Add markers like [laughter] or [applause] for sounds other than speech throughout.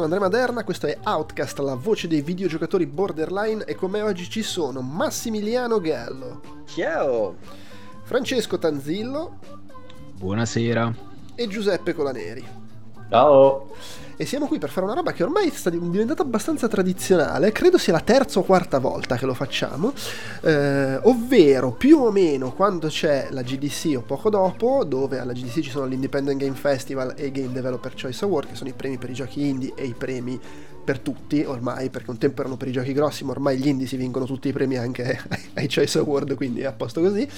sono Andrea Maderna, questo è Outcast, la voce dei videogiocatori borderline e con me oggi ci sono Massimiliano Gallo, Ciao! Francesco Tanzillo Buonasera. e Giuseppe Colaneri. Ciao! E siamo qui per fare una roba che ormai sta diventata abbastanza tradizionale, credo sia la terza o quarta volta che lo facciamo, eh, ovvero più o meno quando c'è la GDC o poco dopo, dove alla GDC ci sono l'Independent Game Festival e i Game Developer Choice Award, che sono i premi per i giochi indie e i premi per tutti ormai, perché un tempo erano per i giochi grossi, ma ormai gli indie si vincono tutti i premi anche [laughs] ai Choice Award, quindi è a posto così.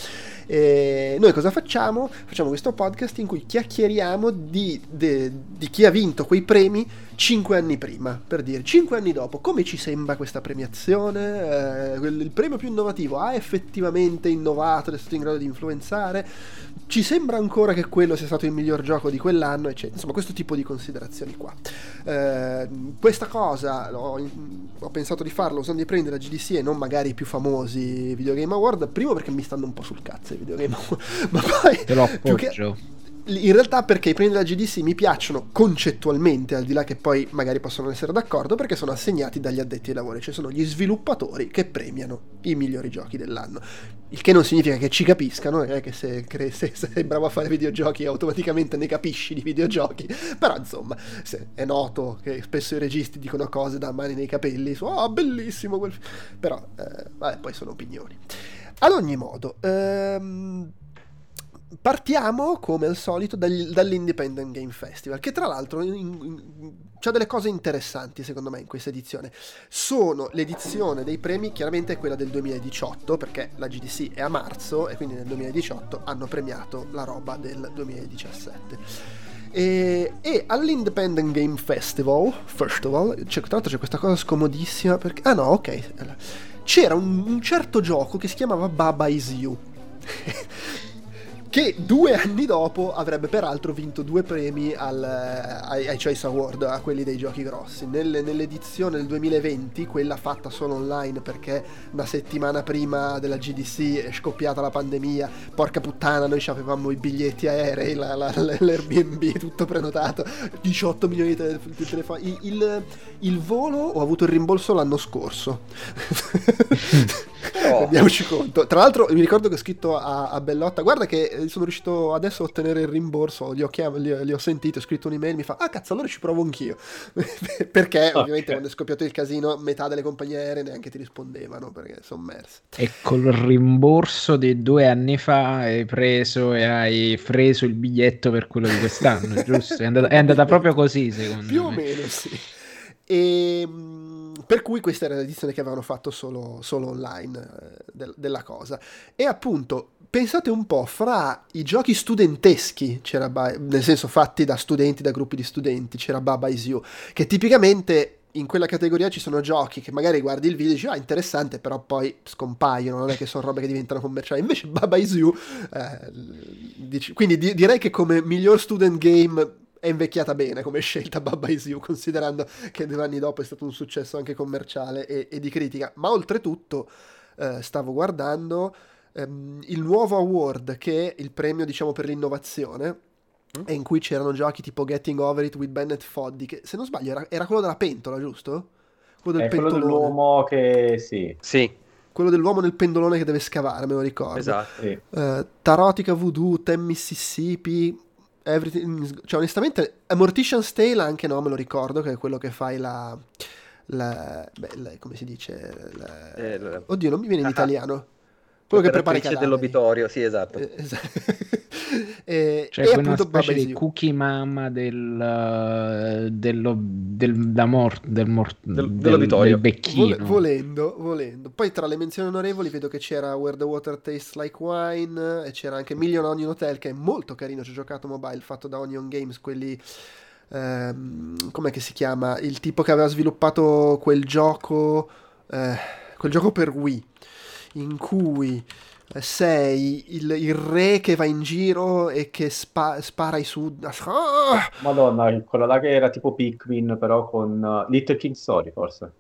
E noi cosa facciamo? Facciamo questo podcast in cui chiacchieriamo di, de- di chi ha vinto quei premi 5 anni prima, per dire 5 anni dopo, come ci sembra questa premiazione? Eh, il premio più innovativo ha effettivamente innovato, è stato in grado di influenzare? Ci sembra ancora che quello sia stato il miglior gioco di quell'anno, eccetera. Insomma, questo tipo di considerazioni qua. Eh, questa cosa ho, ho pensato di farlo usando i premi della GDC e non magari i più famosi Video Game Award. Primo perché mi stanno un po' sul cazzo i Video Game Award, [laughs] ma poi Te lo più che- appoggio. In realtà perché i premi della GDC mi piacciono concettualmente, al di là che poi magari possono essere d'accordo, perché sono assegnati dagli addetti ai lavori, cioè sono gli sviluppatori che premiano i migliori giochi dell'anno. Il che non significa che ci capiscano, è che se, se sei bravo a fare videogiochi automaticamente ne capisci di videogiochi, [laughs] però insomma è noto che spesso i registi dicono cose da mani nei capelli, su oh bellissimo quel... fi-". però eh, vabbè poi sono opinioni. Ad ogni modo, ehm, partiamo come al solito dagli- dall'Independent Game Festival, che tra l'altro ha delle cose interessanti secondo me in questa edizione. Sono l'edizione dei premi, chiaramente è quella del 2018, perché la GDC è a marzo e quindi nel 2018 hanno premiato la roba del 2017. E, e all'Independent Game Festival, Festival c'è, tra l'altro c'è questa cosa scomodissima perché... Ah no, ok. C'era un, un certo gioco che si chiamava Baba Is You. [laughs] che due anni dopo avrebbe peraltro vinto due premi al, ai, ai Choice Award, a quelli dei giochi grossi. Nel- nell'edizione del 2020, quella fatta solo online perché una settimana prima della GDC è scoppiata la pandemia, porca puttana, noi avevamo i biglietti aerei, la- la- l'Airbnb, [laughs] tutto prenotato, 18 milioni di, tele- di telefoni. Il, il- il volo ho avuto il rimborso l'anno scorso. [laughs] Rendiamoci conto. Tra l'altro, mi ricordo che ho scritto a, a Bellotta: Guarda, che eh, sono riuscito adesso a ottenere il rimborso. Li ho, chiam- li, li ho sentiti, ho scritto un'email. Mi fa: Ah, cazzo, allora ci provo anch'io. [laughs] perché, Ok. ovviamente, quando è scoppiato il casino, metà delle compagnie aeree neanche ti rispondevano perché sono sommerse. E col rimborso di due anni fa hai preso e hai freso il biglietto per quello di quest'anno, giusto? È andata, è andata proprio così, secondo Più o me. meno, sì. E, mh, per cui questa era l'edizione che avevano fatto solo, solo online eh, del- della cosa. E appunto, pensate un po', fra i giochi studenteschi, Ba- nel senso fatti da studenti, da gruppi di studenti, c'era Baba Is You, che tipicamente in quella categoria ci sono giochi che magari guardi il video e dici ah interessante però poi scompaiono non è che sono robe che diventano commerciali invece Baba Is You eh, dici- quindi di- direi che come miglior student game è invecchiata bene come scelta Baba Is You considerando che due anni dopo è stato un successo anche commerciale e, e di critica ma oltretutto eh, stavo guardando ehm, il nuovo award che è il premio diciamo per l'innovazione e in cui c'erano giochi tipo Getting Over It with Bennett Foddy, che se non sbaglio era, era quello della pentola, giusto? Quello del È quello pentolone. dell'uomo che sì, Sì, Quello dell'uomo nel pendolone che deve scavare, me lo ricordo. esatto. sì. Eh, Tarotica Voodoo, Tem Mississippi, Everything... Cioè, onestamente, a Mortician's Tale anche no, me lo ricordo, che è quello che fai la... la, beh, la- come si dice? La- Eh, Oddio, non mi viene in Ah, italiano. Quello che prepara i cadaveri. dell'obitorio, sì, esatto. Eh, esatto. [laughs] E, cioè, e una appunto specie di cookie mama del, dello, del, da mor, del, mor, Del- del- dell'obitorio. del becchino. Vole- volendo, volendo. Poi tra le menzioni onorevoli vedo che c'era Where the Water Tastes Like Wine e c'era anche Million Onion Hotel che è molto carino, ci ho giocato mobile fatto da Onion Games, quelli... ehm, com'è che si chiama? Il tipo che aveva sviluppato quel gioco, eh, quel gioco per Wii, in cui eh, sei il, il re che va in giro e che spa- spara i sud... Ah! Madonna, quello là che era tipo Pikmin, però con uh, Little King Story, forse.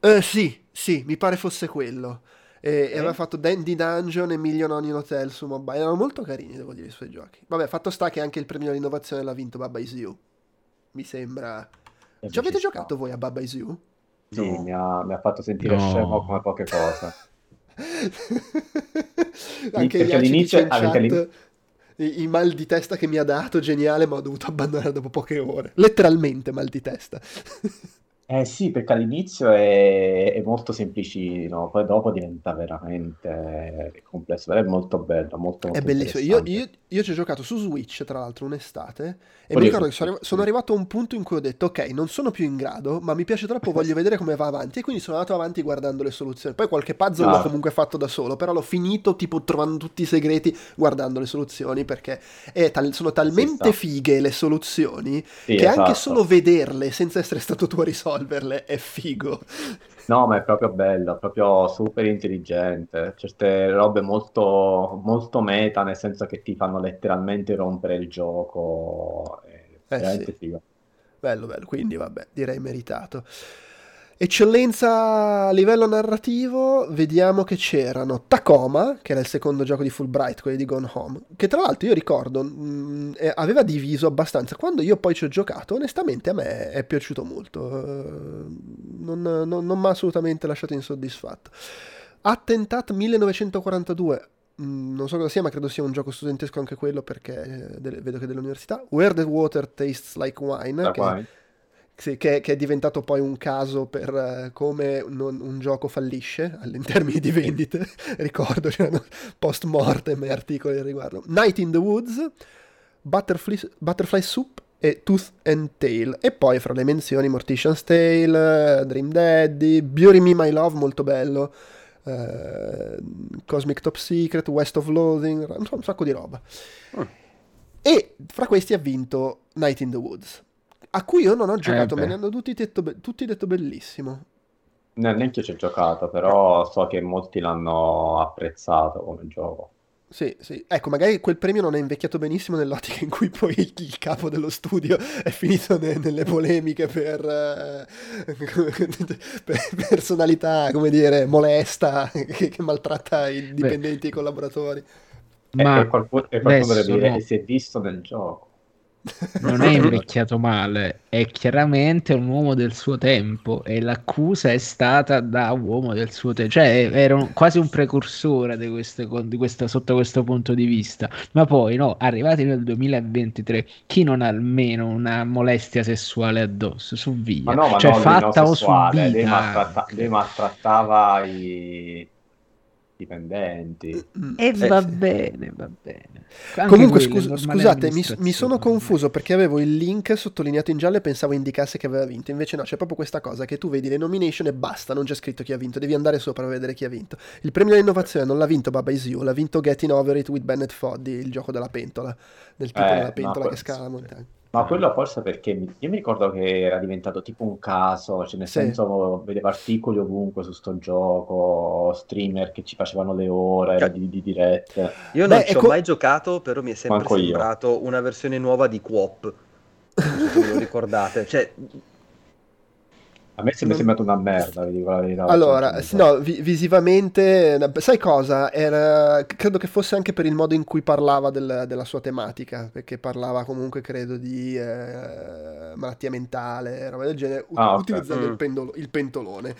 Eh, sì, sì, mi pare fosse quello. E, e Ok. aveva fatto Dandy Dungeon e Million Onion Hotel su mobile. Erano molto carini, devo dire, i suoi giochi. Vabbè, fatto sta che anche il premio all'innovazione l'ha vinto Baba Is You. Mi sembra. E Ci avete giocato voi a Baba Is You? Sì, No. mi ha, mi ha fatto sentire No. scemo come poche cose. [laughs] anche perché all'inizio- ah, chat, all'in- i, i mal di testa che mi ha dato, geniale, ma ho dovuto [laughs] abbandonare dopo poche ore. Letteralmente mal di testa. [laughs] Eh sì, perché all'inizio è, è molto semplicino, poi dopo diventa veramente complesso, però è molto bello, molto, È molto bellissimo. Io, io- io ci ho giocato su Switch, tra l'altro, un'estate. E mi ricordo che sono, arri- sono sì. arrivato a un punto in cui ho detto: Ok, non sono più in grado, ma mi piace troppo, voglio vedere come va avanti. E quindi sono andato avanti guardando le soluzioni. Poi qualche puzzle l'ho Ah. comunque fatto da solo, però l'ho finito tipo trovando tutti i segreti guardando le soluzioni. Perché tal- sono talmente sta. fighe le soluzioni Sì, che anche esatto. solo vederle senza essere stato tu a risolverle è figo. No, ma è proprio bello, proprio super intelligente. Certe robe molto, molto meta, nel senso che ti fanno letteralmente rompere il gioco. È Eh veramente sì. figo. Bello, bello, quindi vabbè, direi meritato. Eccellenza a livello narrativo, vediamo che c'erano Tacoma, che era il secondo gioco di Fulbright, quelli di Gone Home, che tra l'altro io ricordo mh, eh, aveva diviso abbastanza. Quando io poi ci ho giocato, onestamente a me è piaciuto molto, eh, non, non- non mi ha assolutamente lasciato insoddisfatto. Attentat 1942, mh, non so cosa sia, ma credo sia un gioco studentesco anche quello perché eh, delle- vedo che è dell'università. Where the Water Tastes Like Wine, Da che- eh. Sì, che, che è diventato poi un caso per eh, come non- un gioco fallisce all- in termini di vendite. [laughs] Ricordo, c'erano post mortem e articoli al riguardo. Night in the Woods, Butterfly, Butterfly Soup e Tooth and Tail. E poi fra le menzioni Mortician's Tale, Dream Daddy, Bury Me My Love, molto bello. eh, Cosmic Top Secret, West of Loathing, un sacco di roba. Mm. E fra questi ha vinto Night in the Woods, a cui io non ho giocato, beh. me ne hanno tutti detto, be- tutti detto bellissimo. Ne- Neanche io ci ho giocato, però so che molti l'hanno apprezzato come gioco. Sì, sì. Ecco, magari quel premio non è invecchiato benissimo nell'ottica in cui poi il, il capo dello studio [laughs] è finito ne- nelle polemiche per, eh, [laughs] per personalità, come dire, molesta, che, che maltratta i dipendenti e i collaboratori. E, Ma e qualcuno, e qualcuno adesso dovrebbe dire si è visto nel gioco. Non è invecchiato male, è chiaramente un uomo del suo tempo e l'accusa è stata da uomo del suo tempo, cioè era un- quasi un precursore di queste di questa- sotto questo punto di vista. Ma poi, no, arrivati nel 2023, chi non ha almeno una molestia sessuale addosso? Su via, Ma no, ma cioè no, fatta o subita. maltratta- anche. lui maltrattava i dipendenti. Mm, E eh, va sì. bene, va bene. Anche Comunque, normale scusate, mi, mi sono confuso perché avevo il link sottolineato in giallo e pensavo indicasse che aveva vinto. Invece no, c'è proprio questa cosa che tu vedi le nomination e basta, non c'è scritto chi ha vinto, devi andare sopra per vedere chi ha vinto. Il premio all'innovazione non l'ha vinto Baba Is You, l'ha vinto Getting Over It with Bennett Foddy, il gioco della pentola, del tipo Eh, della no, pentola que- che scala la montagna. Ma quello forse perché mi- io mi ricordo che era diventato tipo un caso, cioè nel Sì. senso vedevo articoli ovunque su sto gioco, streamer che ci facevano le ore Cioè- di, di dirette. Io non Beh, ci ho ecco- mai giocato, però mi è sempre Manco io. sembrato una versione nuova di Coop. Non so se ve lo ricordate. Cioè, A me sembra Non- sembrato una merda, vi dico la verità. Allora, Cioè, no, vi- visivamente, sai cosa? Era, credo che fosse anche per il modo in cui parlava del- della sua tematica, perché parlava comunque, credo, di eh, malattia mentale, roba del genere, Ah, ok. utilizzando il, Mm. pendolo- il pentolone.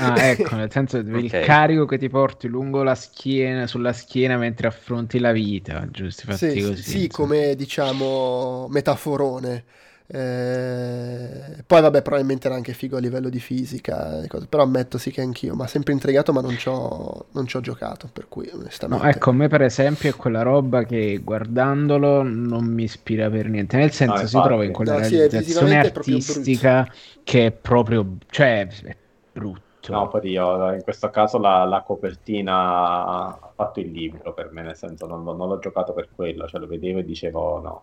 Ah, [laughs] ecco, nel senso il Ok. carico che ti porti lungo la schiena, sulla schiena mentre affronti la vita, giusto? Sì, così. sì, come diciamo metaforone. Eh, poi vabbè, probabilmente era anche figo a livello di fisica, cose, però ammetto sì che anch'io, ma sempre intrigato, ma non ci ho, giocato, per cui onestamente... No, ecco, a me per esempio è quella roba che guardandolo non mi ispira per niente, nel senso No, si trova in quella No, sì, è realizzazione è proprio artistica che è proprio, cioè, è brutto. No, poi io in questo caso la, la copertina ha fatto il libro per me, nel senso non, non l'ho giocato per quello, cioè lo vedevo e dicevo no,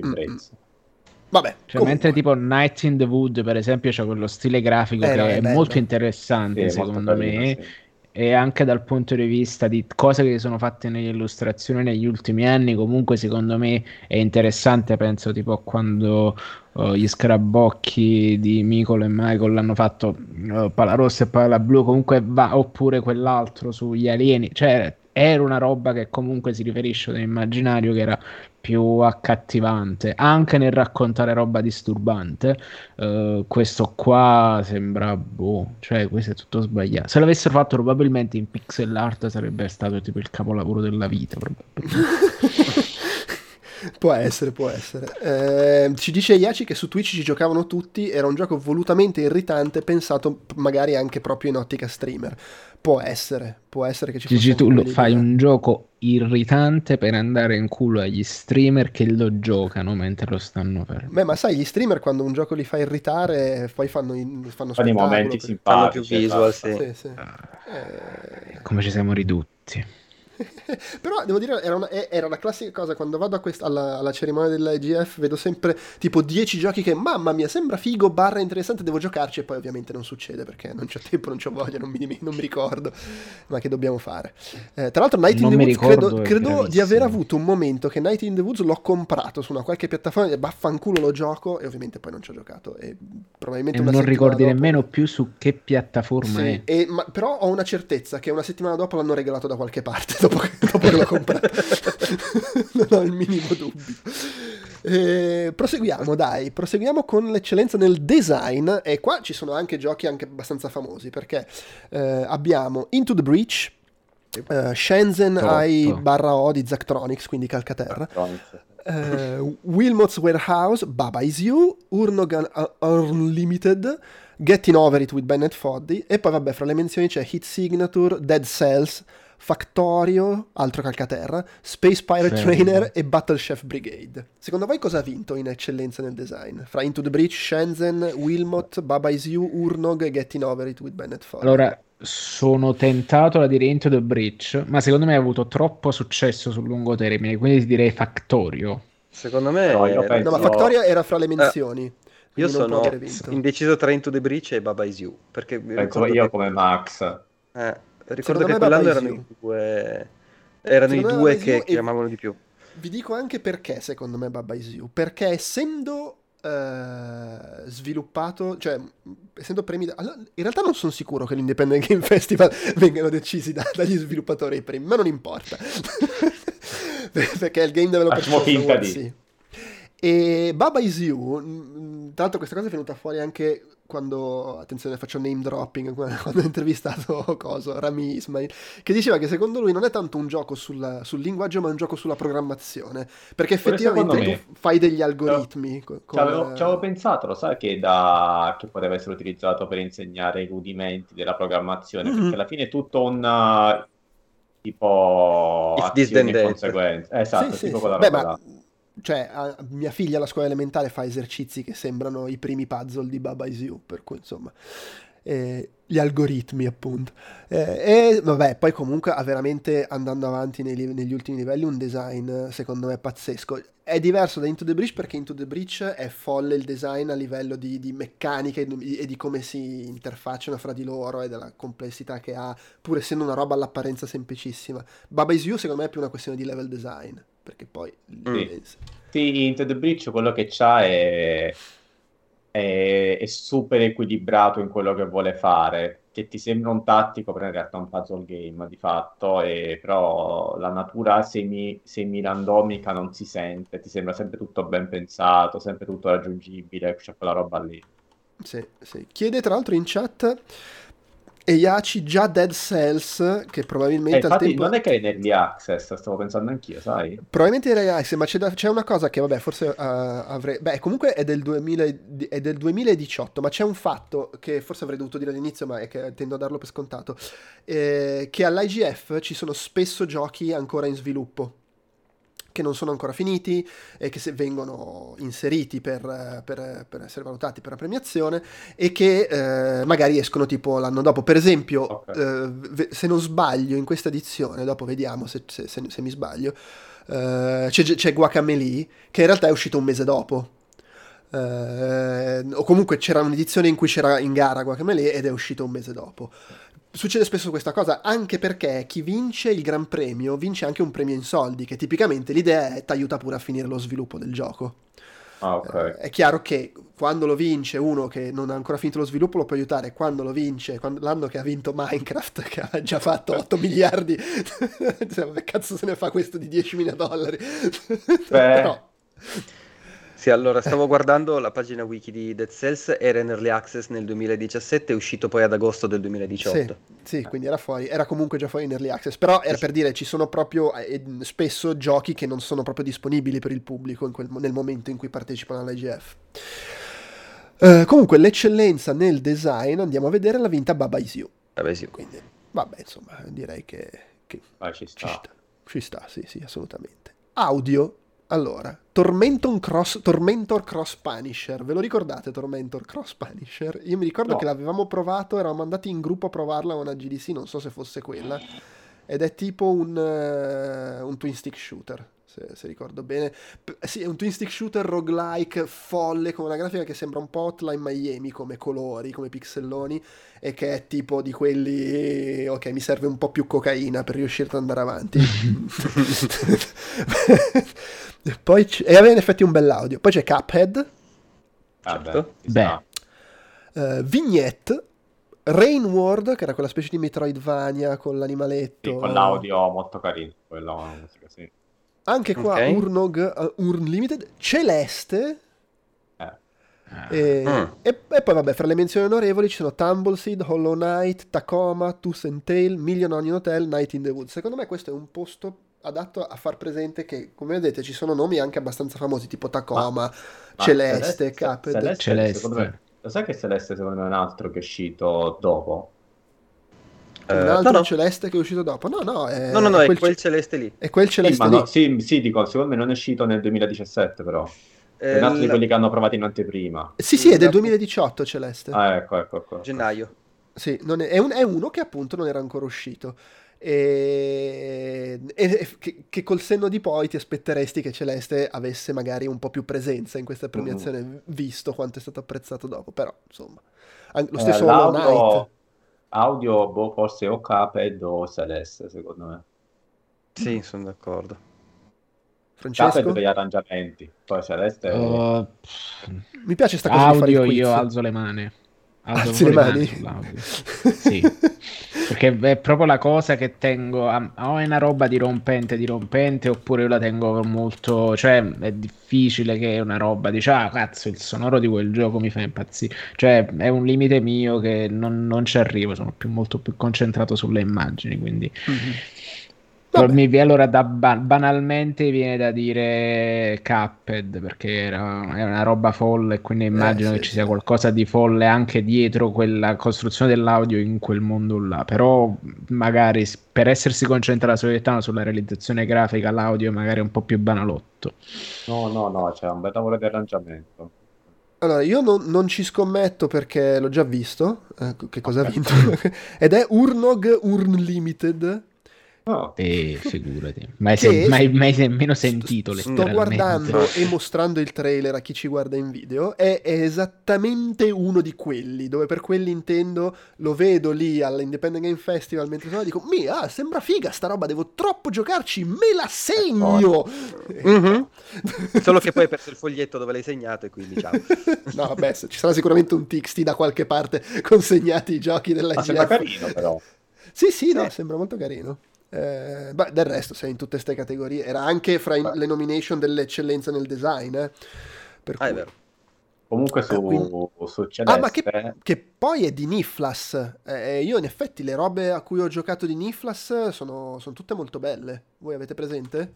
Mm, ribrezzo. Vabbè, Cioè, comunque. mentre tipo Night in the Wood, per esempio, c'è quello stile grafico Eh, che è è molto Sì, interessante, molto secondo carino, me, sì. e anche dal punto di vista di cose che sono fatte nelle illustrazioni negli ultimi anni, comunque secondo me è interessante, penso tipo a quando uh, gli scarabocchi di Micolo e Michael l'hanno fatto uh, Pala Rossa e Pala Blu, comunque va, oppure quell'altro sugli alieni, cioè era una roba che comunque si riferisce all'immaginario che era più accattivante anche nel raccontare roba disturbante. Eh, questo qua sembra boh, cioè questo è tutto sbagliato. Se l'avessero fatto probabilmente in pixel art sarebbe stato tipo il capolavoro della vita. probabilmente. [laughs] Può essere, può essere. Eh, ci dice Iaci che su Twitch ci giocavano tutti, era un gioco volutamente irritante, pensato magari anche proprio in ottica streamer. Può essere, può essere che ci fosse tu quell'idea. fai un gioco irritante per andare in culo agli streamer che lo giocano mentre lo stanno fermo. Beh, ma sai, gli streamer quando un gioco li fa irritare, poi fanno, in- fanno Fa dei spettacolo. momenti per- Fanno più simpatici. visual, sì. Sì, sì. Eh, Come ci siamo ridotti. [laughs] Però devo dire, era una, era una classica cosa. Quando vado a quest- alla, alla cerimonia dell'IGF, vedo sempre tipo 10 giochi che, mamma mia, sembra figo, barra interessante, devo giocarci. E poi ovviamente non succede perché non c'ho tempo, non c'ho voglia, non mi, [laughs] non mi ricordo. Ma che dobbiamo fare? Eh, tra l'altro, Night Non in the Woods, credo, ricordo, credo di aver avuto un momento che Night in the Woods l'ho comprato su una qualche piattaforma e vaffanculo lo gioco. E ovviamente poi non ci ho giocato. E probabilmente E non ricordi dopo- nemmeno più su che piattaforma sì, è. e- ma- però ho una certezza che una settimana dopo l'hanno regalato da qualche parte [laughs] dopo che, dopo che l'ho comprato. [laughs] non ho il minimo dubbio. Eh, proseguiamo, dai, proseguiamo con l'eccellenza nel design e qua ci sono anche giochi anche abbastanza famosi perché eh, abbiamo Into the Breach, eh, Shenzhen. AI barra O di Zachtronics, quindi Calcaterra, eh, Wilmot's Warehouse, Baba Is You, Urnogan Unlimited, Getting Over It with Bennett Foddy e poi vabbè fra le menzioni c'è Hit Signature, Dead Cells, Factorio, altro calcaterra, Space Pirate Sì. Trainer e Battle Chef Brigade. Secondo voi cosa ha vinto in eccellenza nel design? Fra Into the Breach, Shenzhen, Wilmot, Baba Is You, Urnog e Getting Over It with Bennett Foddy? Allora, sono tentato da dire Into the Breach, ma secondo me ha avuto troppo successo sul lungo termine, quindi ti direi Factorio. Secondo me... No, io era- penso- no, ma Factorio era fra le menzioni. Io non può sono indeciso tra Into the Breach e Baba Is You, perché ricordo io che- come Max. eh, ricordo che quell'anno erano i due, erano i due che e- chiamavano di più. Vi dico anche perché, secondo me, Baba Is You. Perché essendo eh, sviluppato, cioè, essendo premi... da- allora, in realtà non sono sicuro che l'Independent Game Festival [laughs] vengano decisi da- dagli sviluppatori i premi, ma non importa. [laughs] perché il Game Developer Facciamo finta di. sì. E Baba Is You, tra l'altro questa cosa è venuta fuori anche quando, attenzione faccio name dropping, [laughs] quando ho intervistato Coso, Rami Ismail, che diceva che secondo lui non è tanto un gioco sul, sul linguaggio ma un gioco sulla programmazione, perché effettivamente secondo tu fai degli algoritmi. Ci avevo, avevo pensato, lo sai che, da, che poteva essere utilizzato per insegnare i rudimenti della programmazione, Mhm. perché alla fine è tutto un tipo If this azioni then e conseguenze. Esatto, Sì, sì, tipo sì. quella Beh, roba ma. Cioè, a- mia figlia alla scuola elementare fa esercizi che sembrano i primi puzzle di Baba Is You, per cui insomma, eh, gli algoritmi appunto. Eh, e vabbè, poi comunque ha veramente andando avanti nei li- negli ultimi livelli un design secondo me pazzesco. È diverso da Into the Breach perché Into the Breach è folle il design a livello di, di meccanica e di, e di come si interfacciano fra di loro e della complessità che ha, pur essendo una roba all'apparenza semplicissima. Baba Is You secondo me è più una questione di level design, perché poi... Sì. Sì, Into the Breach quello che c'ha è, è, è super equilibrato in quello che vuole fare, che ti sembra un tattico, però in realtà è un puzzle game di fatto, e però la natura semi, semi-randomica non si sente, ti sembra sempre tutto ben pensato, sempre tutto raggiungibile, c'è quella roba lì. Sì, sì. Chiede tra l'altro in chat Eiaci già Dead Cells, che Eh, probabilmente al infatti tempo... non è che è in early access, stavo pensando anch'io, sai? Probabilmente era Ice, ma c'è, da- c'è una cosa che, vabbè, forse uh, avrei. Beh, comunque è del, 2000 è del 2018, ma c'è un fatto che forse avrei dovuto dire all'inizio, ma è che tendo a darlo per scontato: eh, che all'IGF ci sono spesso giochi ancora in sviluppo. Che non sono ancora finiti e che se vengono inseriti per, per- per essere valutati per la premiazione e che eh, magari escono tipo l'anno dopo. Per esempio, Ok. eh, se non sbaglio, in questa edizione, dopo vediamo se- se- se- se mi sbaglio, eh, c'è, c'è Guacamelee che in realtà è uscito un mese dopo. Eh, o comunque c'era un'edizione in cui c'era in gara Guacamelee ed è uscito un mese dopo. Succede spesso questa cosa anche perché chi vince il Gran Premio vince anche un premio in soldi, che tipicamente l'idea è ti aiuta pure a finire lo sviluppo del gioco. Ah, ok. Eh, è chiaro che quando lo vince uno che non ha ancora finito lo sviluppo lo può aiutare, quando lo vince, quando- l'anno che ha vinto Minecraft, [laughs] che ha già fatto 8 [laughs] miliardi, [laughs] che cazzo se ne fa questo di 10.000 dollari? Però, Sì, allora stavo guardando la pagina wiki di Dead Cells, era in early access nel 2017, è uscito poi ad agosto del 2018. Sì, sì, quindi era fuori, era comunque già fuori in early access, però era per dire ci sono proprio eh, spesso giochi che non sono proprio disponibili per il pubblico in quel- nel momento in cui partecipano all'IGF. Eh, comunque l'eccellenza nel design, andiamo a vedere, l'ha vinta Baba Is You, Vabbè, sì. quindi vabbè insomma direi che, che Vai, ci ci sta. sta, ci sta, sì sì assolutamente. Audio, allora, Tormentor Cross, Tormentor Cross Punisher, ve lo ricordate Tormentor Cross Punisher? Io mi ricordo No. che l'avevamo provato, eravamo andati in gruppo a provarla a una GDC, non so se fosse quella, ed è tipo un, eh, un twin stick shooter, se, se ricordo bene. P- sì, è un twin stick shooter roguelike folle con una grafica che sembra un po' Hotline Miami come colori, come pixelloni, e che è tipo di quelli, ok, mi serve un po' più cocaina per riuscire ad andare avanti. [laughs] Poi c- e aveva in effetti un bell'audio. Poi c'è Cuphead, Vabbè, Certo. Beh. eh, Vignette, Rain World, che era quella specie di Metroidvania con l'animaletto. Sì, con l'audio molto carino. Quella musica, sì. Anche qua Ok. Urnog, uh, Urn Limited, Celeste. Eh. E, Mm. e- e poi vabbè, fra le menzioni onorevoli ci sono Tumbleseed, Hollow Knight, Tacoma, Tooth and Tail, Million Onion Hotel, Night in the Woods. Secondo me questo è un posto adatto a far presente che, come vedete, ci sono nomi anche abbastanza famosi, tipo Tacoma, Ma Celeste, Cuphead. Celeste, Celeste. secondo me- lo sai che Celeste secondo me è un altro che è uscito dopo? Eh, un altro no, no. Celeste che è uscito dopo. No, no, è, no, no, no, è quel, quel celeste lì. è quel Sì, Celeste ma lì. no, sì, sì, dico, secondo me non è uscito nel 2017 però. È un altro di Eh, quelli che hanno provato in anteprima. Sì, sì, è del la- 2018 Celeste. Ah, ecco, ecco, ecco. gennaio. Sì, non è, è un- è uno che appunto non era ancora uscito. E, e- che, che col senno di poi ti aspetteresti che Celeste avesse magari un po' più presenza in questa premiazione, visto quanto è stato apprezzato dopo. Però, insomma, an- lo Eh, stesso Hollow l'audio- Knight. Audio, boh, forse o Cuphead o Celeste, secondo me. Sì, sono d'accordo. Francesco, per gli arrangiamenti, poi Celeste... Uh, mi piace sta cosa di fare audio il quiz. io alzo le mani. Alzo Alzi le mani? [laughs] Sì. Perché è proprio la cosa che tengo. a- O è una roba dirompente, dirompente, oppure io la tengo molto. Cioè, è difficile che una roba dice, ah, cazzo, il sonoro di quel gioco mi fa impazzire. Cioè, è un limite mio che non, non ci arrivo. Sono più, molto più concentrato sulle immagini. Quindi, Mhm. Vabbè. allora, da ba- banalmente viene da dire Cuphead perché era, è una roba folle. Quindi immagino Eh, sì, che ci sì. sia qualcosa di folle anche dietro quella costruzione dell'audio in quel mondo là. Però, magari per essersi concentrato soltanto sulla realizzazione grafica, l'audio magari è un po' più banalotto. No, no, no, c'è un bel lavoro di arrangiamento. Allora, io non, non ci scommetto perché l'ho già visto. eh, che cosa ha vinto? [laughs] Ed è Urnog Urn Limited. No, E figurati, mai, Che- sen- mai- mai nemmeno sentito Sto guardando e mostrando il trailer a chi ci guarda in video. È, è esattamente uno di quelli, dove per quelli intendo lo vedo lì all'Independent Game Festival mentre sono e dico, mi ah, sembra figa sta roba, devo troppo giocarci, me la segno! [laughs] Mhm. Solo che poi hai perso il foglietto dove l'hai segnato e quindi ciao. [laughs] no, vabbè, se- ci sarà sicuramente un TXT da qualche parte [laughs] consegnati i giochi della ma sembra carino però. Sì, sì, no, sembra molto carino. Eh, beh, del resto sei in tutte queste categorie. Era anche fra i- Beh. le nomination dell'eccellenza nel design. eh. Per Ah, è cui- vero. Comunque su, Ah, quindi- su Celeste... Ah, ma che, che poi è di Niflas. Eh, io in effetti le robe a cui ho giocato di Niflas sono, sono tutte molto belle. Voi avete presente?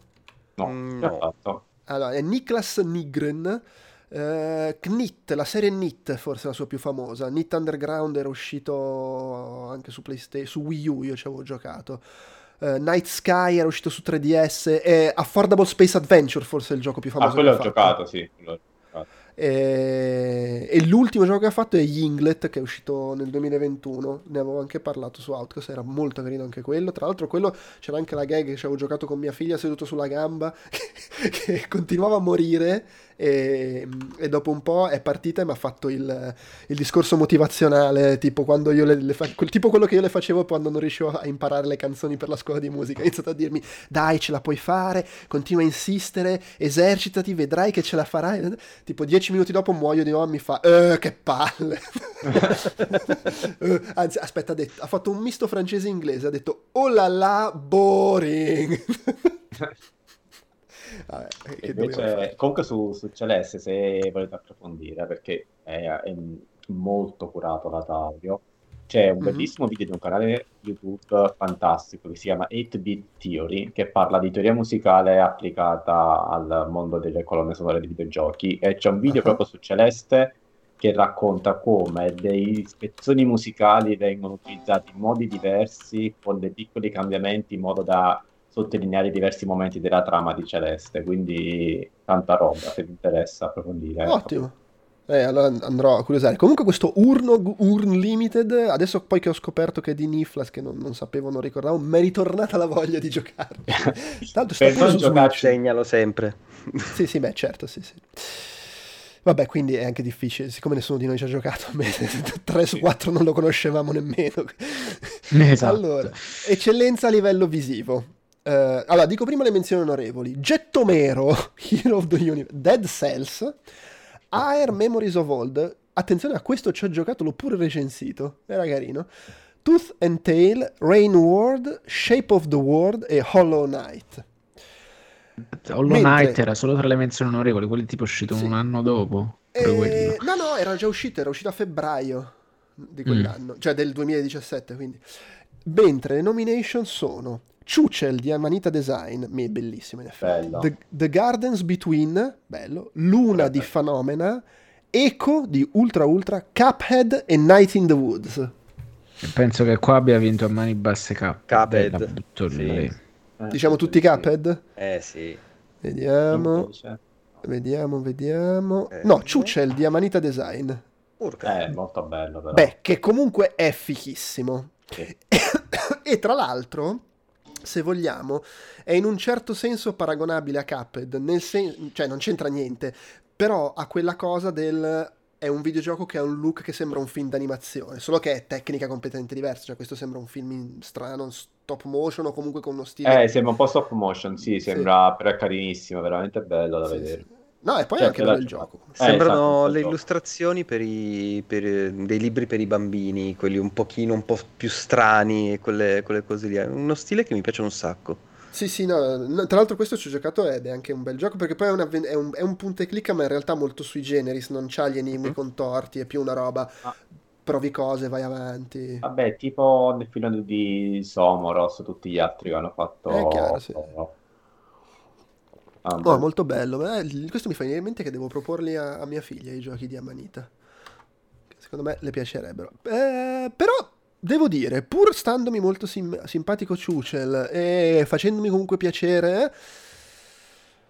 No, Mm, no. Allora, è Niklas Nygren. Eh, Knit, la serie Knit forse è la sua più famosa. Knit Underground era uscito anche su PlayStation, su Wii U io ci avevo giocato. Eh, Night Sky era uscito su 3DS e Affordable Space Adventure forse è il gioco più famoso Ah, quello che ho fatto. giocato, sì. ho giocato. E, e l'ultimo gioco che ha fatto è Yinglet che è uscito nel 2021. Ne avevo anche parlato su Outcast, era molto carino anche quello. Tra l'altro, quello c'era anche la gag che avevo giocato con mia figlia seduto sulla gamba [laughs] che, che continuava a morire. E, e dopo un po' è partita e mi ha fatto il, il discorso motivazionale, tipo quando io le, le fa- quel- tipo quello che io le facevo quando non riuscivo a imparare le canzoni per la scuola di musica. Ha iniziato a dirmi: Dai, ce la puoi fare, continua a insistere, esercitati, vedrai che ce la farai. Tipo dieci minuti dopo muoio di nuovo, mi fa: "Eh, che palle. [laughs] Eh, anzi, aspetta, ha, detto- ha fatto un misto francese e inglese. Ha detto: Oh la la, boring. [laughs] Fare? Invece, comunque su, su Celeste, se volete approfondire, perché è, è molto curato l'Ataudio, c'è un Mhm. bellissimo video di un canale YouTube fantastico che si chiama 8-Bit Theory, che parla di teoria musicale applicata al mondo delle colonne sonore dei videogiochi. E c'è un video Ah. proprio su Celeste che racconta come dei spezzoni musicali vengono utilizzati in modi diversi, con dei piccoli cambiamenti, in modo da sottolineare diversi momenti della trama di Celeste. Quindi tanta roba, se vi interessa approfondire. Ottimo. Eh, allora andrò a curiosare. Comunque questo Urnog Urn Limited, adesso poi che ho scoperto che è di Niflas, che non, non sapevo, non ricordavo, mi è ritornata la voglia di giocare. [laughs] Tanto sta non giocare-. Segnalo sempre. Sì, sì, beh, certo, sì, sì. Vabbè, quindi è anche difficile, siccome nessuno di noi ci ha giocato, [laughs] 3 su 4 non lo conoscevamo nemmeno. Esatto. Allora, eccellenza a livello visivo. Eh, allora, dico prima le menzioni onorevoli. Gettomero, [laughs] Hero of the Universe, Dead Cells, Air Memories of Old. Attenzione a questo ci ho giocato, l'ho pure recensito, era carino. Tooth and Tail, Rain World, Shape of the World e Hollow Knight. Hollow Mentre- Knight era solo tra le menzioni onorevoli, quelli tipo uscito Sì. un anno dopo. Eh, quello. no, no, era già uscito, era uscito a febbraio di quell'anno, cioè del 2017, quindi. Mentre le nomination sono Chuchel di Amanita Design, mi è bellissimo in effetti. Bello. The, The Gardens Between, bello. Luna di Phenomena, Echo di Ultra Ultra, Cuphead e Night in the Woods. Penso che qua abbia vinto a mani basse K. Cuphead, La butto sì. lì. Eh, Diciamo tutti sì. Cuphead? Eh sì. Vediamo, Invece, vediamo, vediamo. Eh. No, Chuchel di Amanita Design. Urca. Eh, molto bello però. Beh, che comunque è fichissimo. Sì. [coughs] e tra l'altro, se vogliamo, è in un certo senso paragonabile a Cuphead, nel sen- cioè non c'entra niente, però ha quella cosa del è un videogioco che ha un look che sembra un film d'animazione, solo che è tecnica completamente diversa, cioè questo sembra un film strano, stop motion o comunque con uno stile Eh, sembra un po' stop motion, sì, sembra però è carinissimo, veramente bello da Sì, vedere. sì. No, e poi Cioè, è anche bello la il gioco. Eh, Sembrano esatto, le esatto. illustrazioni per i, per- dei libri per i bambini, quelli un pochino un po' più strani, quelle, quelle cose lì. È uno stile che mi piace un sacco. Sì, sì, no, no, tra l'altro questo ci ho giocato ed è anche un bel gioco perché poi è, un, avven- è un, è un punta e clicca ma in realtà molto sui generis, non c'ha gli enigmi Mhm. contorti, è più una roba, Ah. provi cose, vai avanti. Vabbè, tipo nel film di Somoros, tutti gli altri che hanno fatto... È chiaro, sì. Ah, No, molto bello, eh, questo mi fa venire in mente che devo proporli a, a mia figlia i giochi di Amanita, secondo me le piacerebbero. Eh, però devo dire, pur standomi molto sim- simpatico Chuchel e facendomi comunque piacere...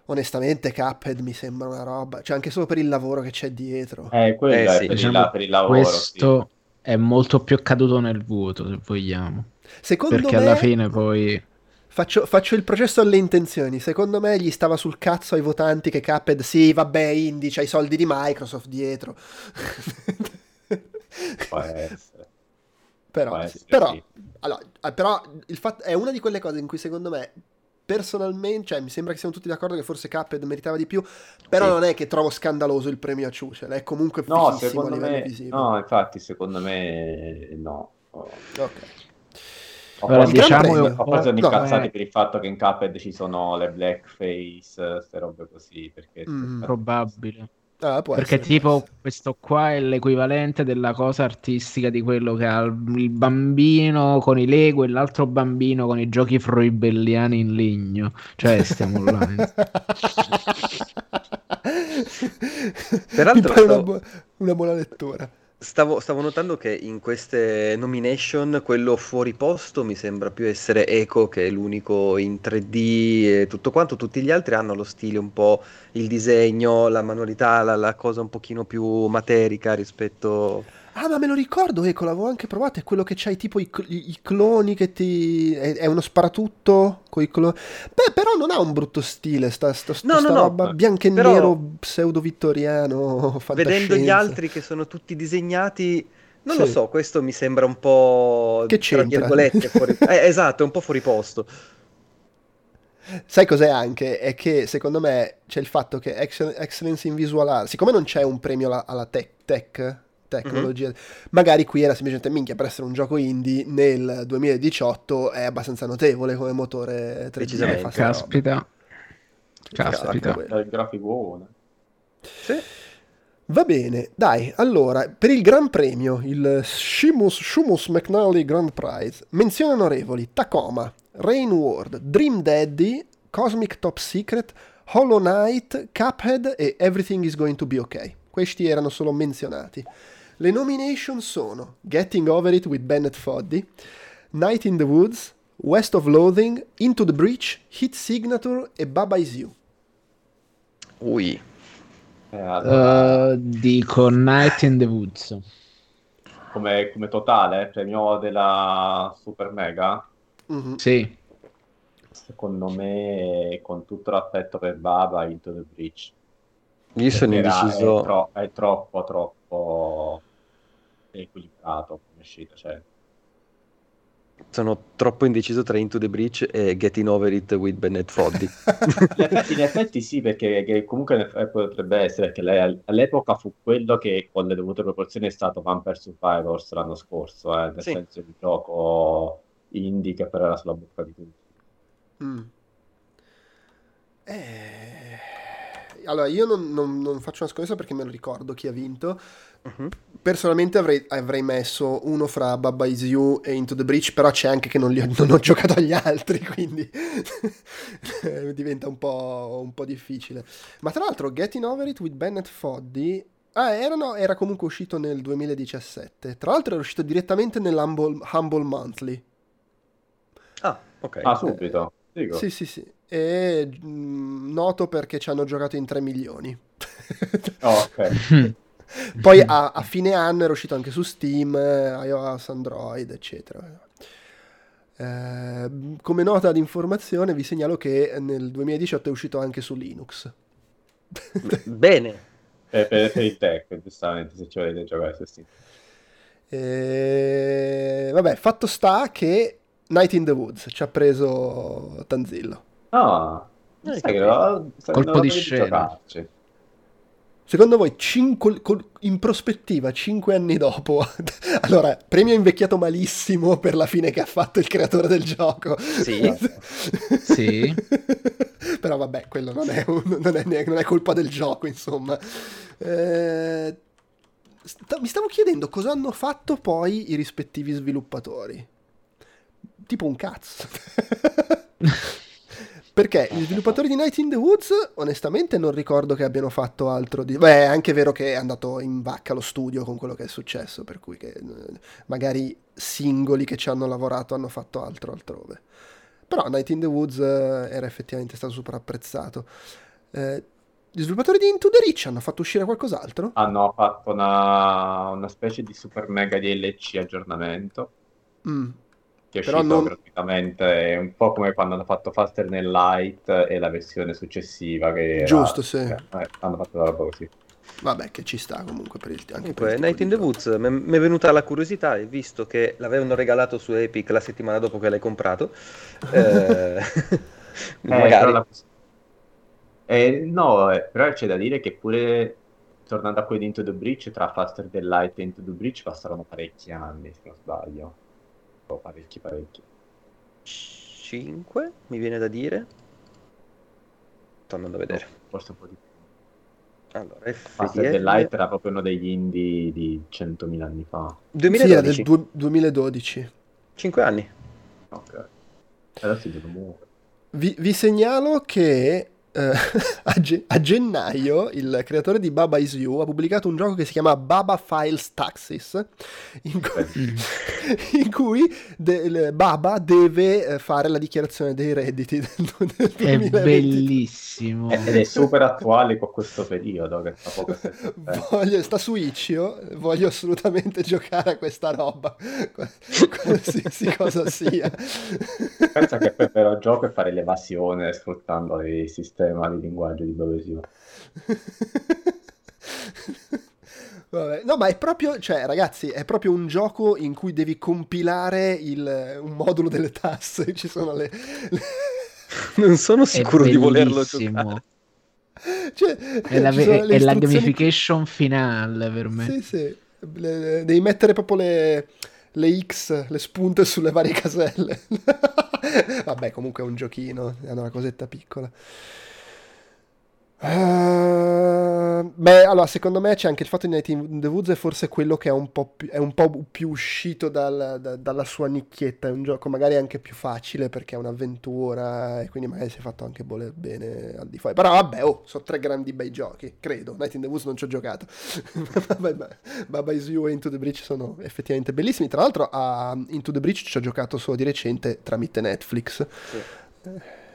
Onestamente, Cuphead mi sembra una roba, cioè anche solo per il lavoro che c'è dietro. Eh, quello Eh, è sì. per, Diciamo, il, per il lavoro, Questo è molto più caduto nel vuoto, se vogliamo. Secondo Perché me, alla fine poi... faccio, faccio il processo alle intenzioni. Secondo me gli stava sul cazzo ai votanti che Cuphead, sì, vabbè, Indie, c'ha i soldi di Microsoft dietro. [laughs] Può essere. però, Può essere, però, sì. allora, eh, però il fatto è una di quelle cose in cui secondo me personalmente, cioè mi sembra che siamo tutti d'accordo che forse Cuphead meritava di più, però Sì. non è che trovo scandaloso il premio a Chuchel, è comunque No, fighissimo a livello me... visivo. No, infatti, secondo me no. Ok. Ho Allora, diciamo- ho quasi no, incazzati eh. per il fatto che in Cuphead ci sono le blackface, queste robe così, perché... Mm. Probabile. Ah, può Perché essere, tipo questo qua è l'equivalente della cosa artistica di quello che ha il bambino con i Lego e l'altro bambino con i giochi froibelliani in legno. Cioè, stiamo là. eh. [laughs] Peraltro Mi pare una, bu- una buona lettura. Stavo, stavo notando che in queste nomination quello fuori posto mi sembra più essere Echo che è l'unico in 3D e tutto quanto, tutti gli altri hanno lo stile un po' il disegno, la manualità, la, la cosa un pochino più materica rispetto... Ah, ma me lo ricordo, ecco, l'avevo anche provato. È quello che c'hai tipo i, i- cloni che ti. È, è uno sparatutto con i cloni. Beh, però non ha un brutto stile. Sta, sta, sta- No, no, sta no, roba bianco e però- nero pseudo-vittoriano. Vedendo gli altri che sono tutti disegnati, non lo Sì. so, questo mi sembra un po'... Che tra c'entra? virgolette, fuori... [laughs] eh, esatto, è un po' fuori posto. Sai cos'è anche? È che secondo me c'è il fatto che Excel- Excellence in Visual Art, siccome non c'è un premio alla, alla tech, tech, tecnologia, magari qui era semplicemente minchia per essere un gioco indie nel 2018 è abbastanza notevole come motore 3D. Decisamente. fa sta roba. Caspita. Caspita. il grafico buono. Sì. Va bene, dai, allora, per il Gran Premio, il Shimus, Shumus McNally Grand Prize, menzioni onorevoli, Tacoma, Rain World, Dream Daddy, Cosmic Top Secret, Hollow Knight, Cuphead e Everything is Going to Be Okay. Questi erano solo menzionati. Le nomination sono Getting Over It with Bennett Foddy, Night in the Woods, West of Loathing, Into the Breach, Hit Signature e Baba Is You. Ui. Allora, Eh, dico Night in the Woods. come, come totale, premio della Super Mega, Mhm. Sì. secondo me, con tutto l'affetto per Baba, Into the Breach. Io sono indeciso... È, tro- è troppo, troppo equilibrato come uscita. Cioè, Sono troppo indeciso tra Into the Breach e Getting Over It with Bennett Foddy. in, [laughs] effetti, in effetti sì, perché che comunque potrebbe essere, perché lei all'epoca fu quello che con le dovute proporzioni è stato Vampire Survivors l'anno scorso, eh, nel Sì. senso di gioco indie che però era sulla bocca di tutti. Mm. Eh, Allora, io non, non- non faccio una scommessa perché me lo ricordo chi ha vinto. Mhm. Personalmente avrei, avrei messo uno fra Baba Is You e Into the Breach, però c'è anche che non, li ho, non ho [laughs] giocato agli altri, quindi eh, [laughs] diventa un po', un po' difficile. Ma tra l'altro, Getting Over It with Bennett Foddy... Ah, era, no, era comunque uscito nel 2017. Tra l'altro era uscito direttamente nell'Humble Humble Monthly. Ah, ok. Ah, subito. Dico. Sì, sì, sì. E mm, noto perché ci hanno giocato in 3 milioni. [laughs] Oh, ok. [laughs] Poi a, a fine anno era uscito anche su Steam, eh, iOS, Android, eccetera. Eh, come nota di informazione vi segnalo che nel 2018 è uscito anche su Linux. [laughs] Bene. Per, per- per il tech, giustamente, se ci volete giocare su Steam. Eh, vabbè, fatto sta che Night in the Woods ci ha preso Tanzillo. Ah, Eh, che lo- sai- Colpo di scena. giocarci. Secondo voi, cinque- col- in prospettiva, 5 anni dopo, [laughs] allora, premio invecchiato malissimo per la fine che ha fatto il creatore del gioco. Sì. [laughs] Sì. Però vabbè, quello non è, un- non è non è colpa del gioco, insomma. Eh, sta- mi stavo chiedendo cosa hanno fatto poi i rispettivi sviluppatori. Tipo un cazzo. [laughs] Perché gli sviluppatori di Night in the Woods, onestamente, non ricordo che abbiano fatto altro di. Beh, è anche vero che è andato in vacca lo studio con quello che è successo, per cui che, eh, magari singoli che ci hanno lavorato hanno fatto altro altrove. Però Night in the Woods eh, era effettivamente stato super apprezzato. Eh, gli sviluppatori di Into the Reach hanno fatto uscire qualcos'altro? Hanno fatto una, una specie di super mega DLC aggiornamento Mm. Che è Però uscito non- gratuitamente, è un po' come quando hanno fatto Faster nel Light e la versione successiva che era- Giusto, sì. eh, eh, hanno fatto la roba così. Vabbè, che ci sta comunque per il, Comunque, tipo Night in the. Woods mi è venuta la curiosità e visto che l'avevano regalato su Epic la settimana dopo che l'hai comprato, [laughs] eh, [laughs] Eh, magari però la- eh, no, eh, però c'è da dire che pure tornando a quelli di Into the Breach, tra Faster Than Light e Into the Breach passarono parecchi anni, se non sbaglio. O parecchi, parecchi. 5 mi viene da dire. Sto andando a vedere. Forse un po' di più. Allora, Faster FDL Than Light era proprio uno degli indie di 100.000 anni fa. Sì, era 2012, del du- 2012. 5 anni. Ok. Adesso devo muovere. Vi, vi segnalo che eh, [laughs] a, ge- a gennaio il creatore di Baba Is You ha pubblicato un gioco che si chiama Baba Files Taxis, in, cui- [laughs] in cui de- Baba deve eh, fare la dichiarazione dei redditi del, del È 2020. bellissimo. Ed è super attuale con questo periodo che tra poco è [laughs] Voglio, sta su Itch.io, voglio assolutamente giocare a questa roba, qual- qualsiasi cosa sia. Pensa che però gioco e fare l'evasione sfruttando il sistema di linguaggio di Bovesio. [laughs] Vabbè, No, ma è proprio, cioè, ragazzi, è proprio un gioco in cui devi compilare il- un modulo delle tasse. [laughs] Ci sono le. le- [laughs] Non sono sicuro di volerlo bellissimo. giocare. cioè, È la, sono è la gamification finale per me. Sì, sì. Le- le- devi mettere proprio le, le X, le spunte sulle varie caselle. Vabbè, comunque è un giochino, è una cosetta piccola. Eh, beh, allora, secondo me c'è anche il fatto di Night in the Woods è forse quello che è un po' più, è un po' più uscito dal- da- dalla sua nicchietta. È un gioco magari anche più facile perché è un'avventura e quindi magari si è fatto anche voler bene al di fuori. Però vabbè, oh, sono tre grandi bei giochi, credo. Night in the Woods non ci ho giocato. [laughs] Baba Is You e Into the Breach sono effettivamente bellissimi. Tra l'altro a Into the Breach ci ho giocato solo di recente tramite Netflix.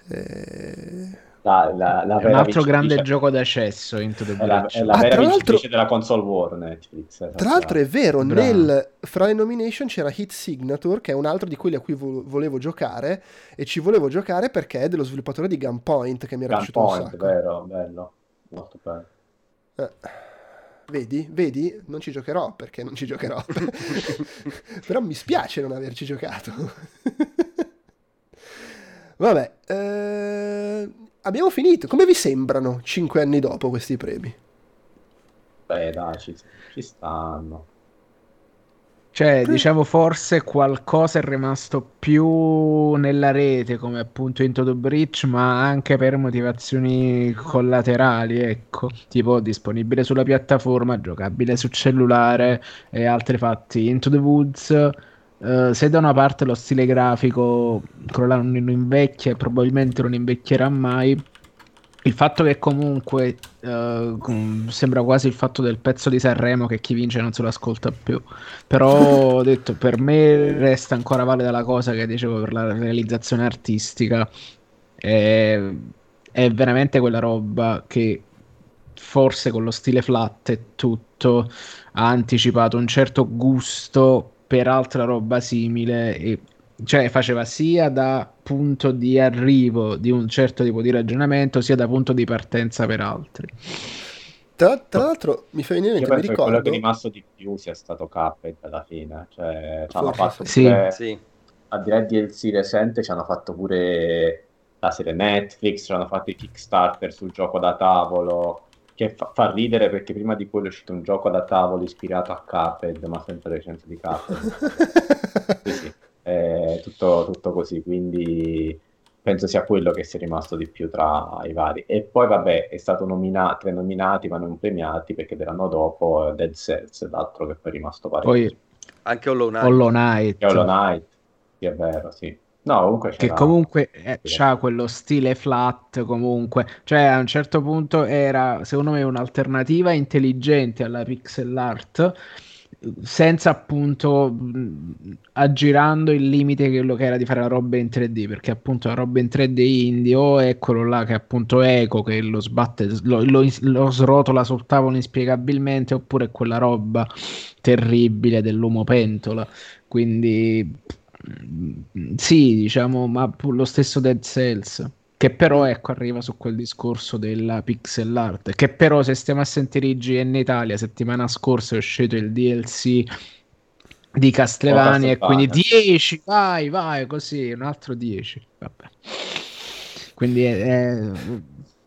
Eh, La, la, la È un altro grande vincitrice- gioco d'accesso Into the È la, Breach. è la Ah, vera tra l'altro- vincitrice della console war Netflix. eh, Tra l'altro è vero, nel, fra le nomination c'era Hit Signature, che è un altro di quelli a cui vo- volevo giocare, e ci volevo giocare perché è dello sviluppatore di Gunpoint, che mi era piaciuto un Gunpoint, sacco. vero, bello, molto bello. Eh, Vedi, vedi, non ci giocherò perché non ci giocherò. [laughs] Però mi spiace non averci giocato. [laughs] Vabbè, eh, abbiamo finito. Come vi sembrano cinque anni dopo questi premi? Beh, dai, ci, ci stanno. Cioè, diciamo, forse qualcosa è rimasto più nella rete, come appunto Into the Breach, ma anche per motivazioni collaterali, ecco, tipo disponibile sulla piattaforma, giocabile su cellulare e altri fatti. Into the Woods, eh, se da una parte lo stile grafico, quello là non invecchia e probabilmente non invecchierà mai, il fatto che comunque com- sembra quasi il fatto del pezzo di Sanremo che chi vince non se lo ascolta più. Però ho detto, per me resta ancora valida la cosa che dicevo per la realizzazione artistica. È, è veramente quella roba che forse con lo stile flat e tutto ha anticipato un certo gusto per altra roba simile e cioè faceva sia da punto di arrivo di un certo tipo di ragionamento sia da punto di partenza per altri. Tra, tra l'altro mi fa venire in mente, mi che quello che ricordo... è rimasto di più sia stato Cuphead alla fine. Cioè, ci hanno fatto sì. pure, Sì. al di là di DLC recente, ci hanno fatto pure la serie Netflix, ci hanno fatto i Kickstarter sul gioco da tavolo, che fa, fa ridere perché prima di quello è uscito un gioco da tavolo ispirato a Cuphead, ma sempre recente di Cuphead. [laughs] Sì, sì, è tutto, tutto così, quindi penso sia quello che sia rimasto di più tra i vari. E poi, vabbè, è stato nominato, tre nominati, ma non premiati perché dell'anno dopo eh, Dead Cells, l'altro che poi è rimasto parecchio. Poi Anche Hollow Knight. Hollow Knight Hollow Knight, sì, è vero, sì. No, comunque che comunque ha quello stile flat comunque. Cioè a un certo punto era secondo me un'alternativa intelligente alla pixel art senza appunto mh, aggirando il limite che quello che era di fare la roba in 3D perché appunto la roba in 3D indie o è quello là che appunto è eco che lo sbatte lo, lo, lo srotola sul tavolo inspiegabilmente oppure quella roba terribile dell'uomo pentola. Quindi sì diciamo ma lo stesso Dead Cells che però ecco arriva su quel discorso della pixel art che però se stiamo a sentire IGN Italia settimana scorsa è uscito il DLC di Castlevania e quindi Castlevania. 10 vai vai così un altro 10 vabbè quindi è, è-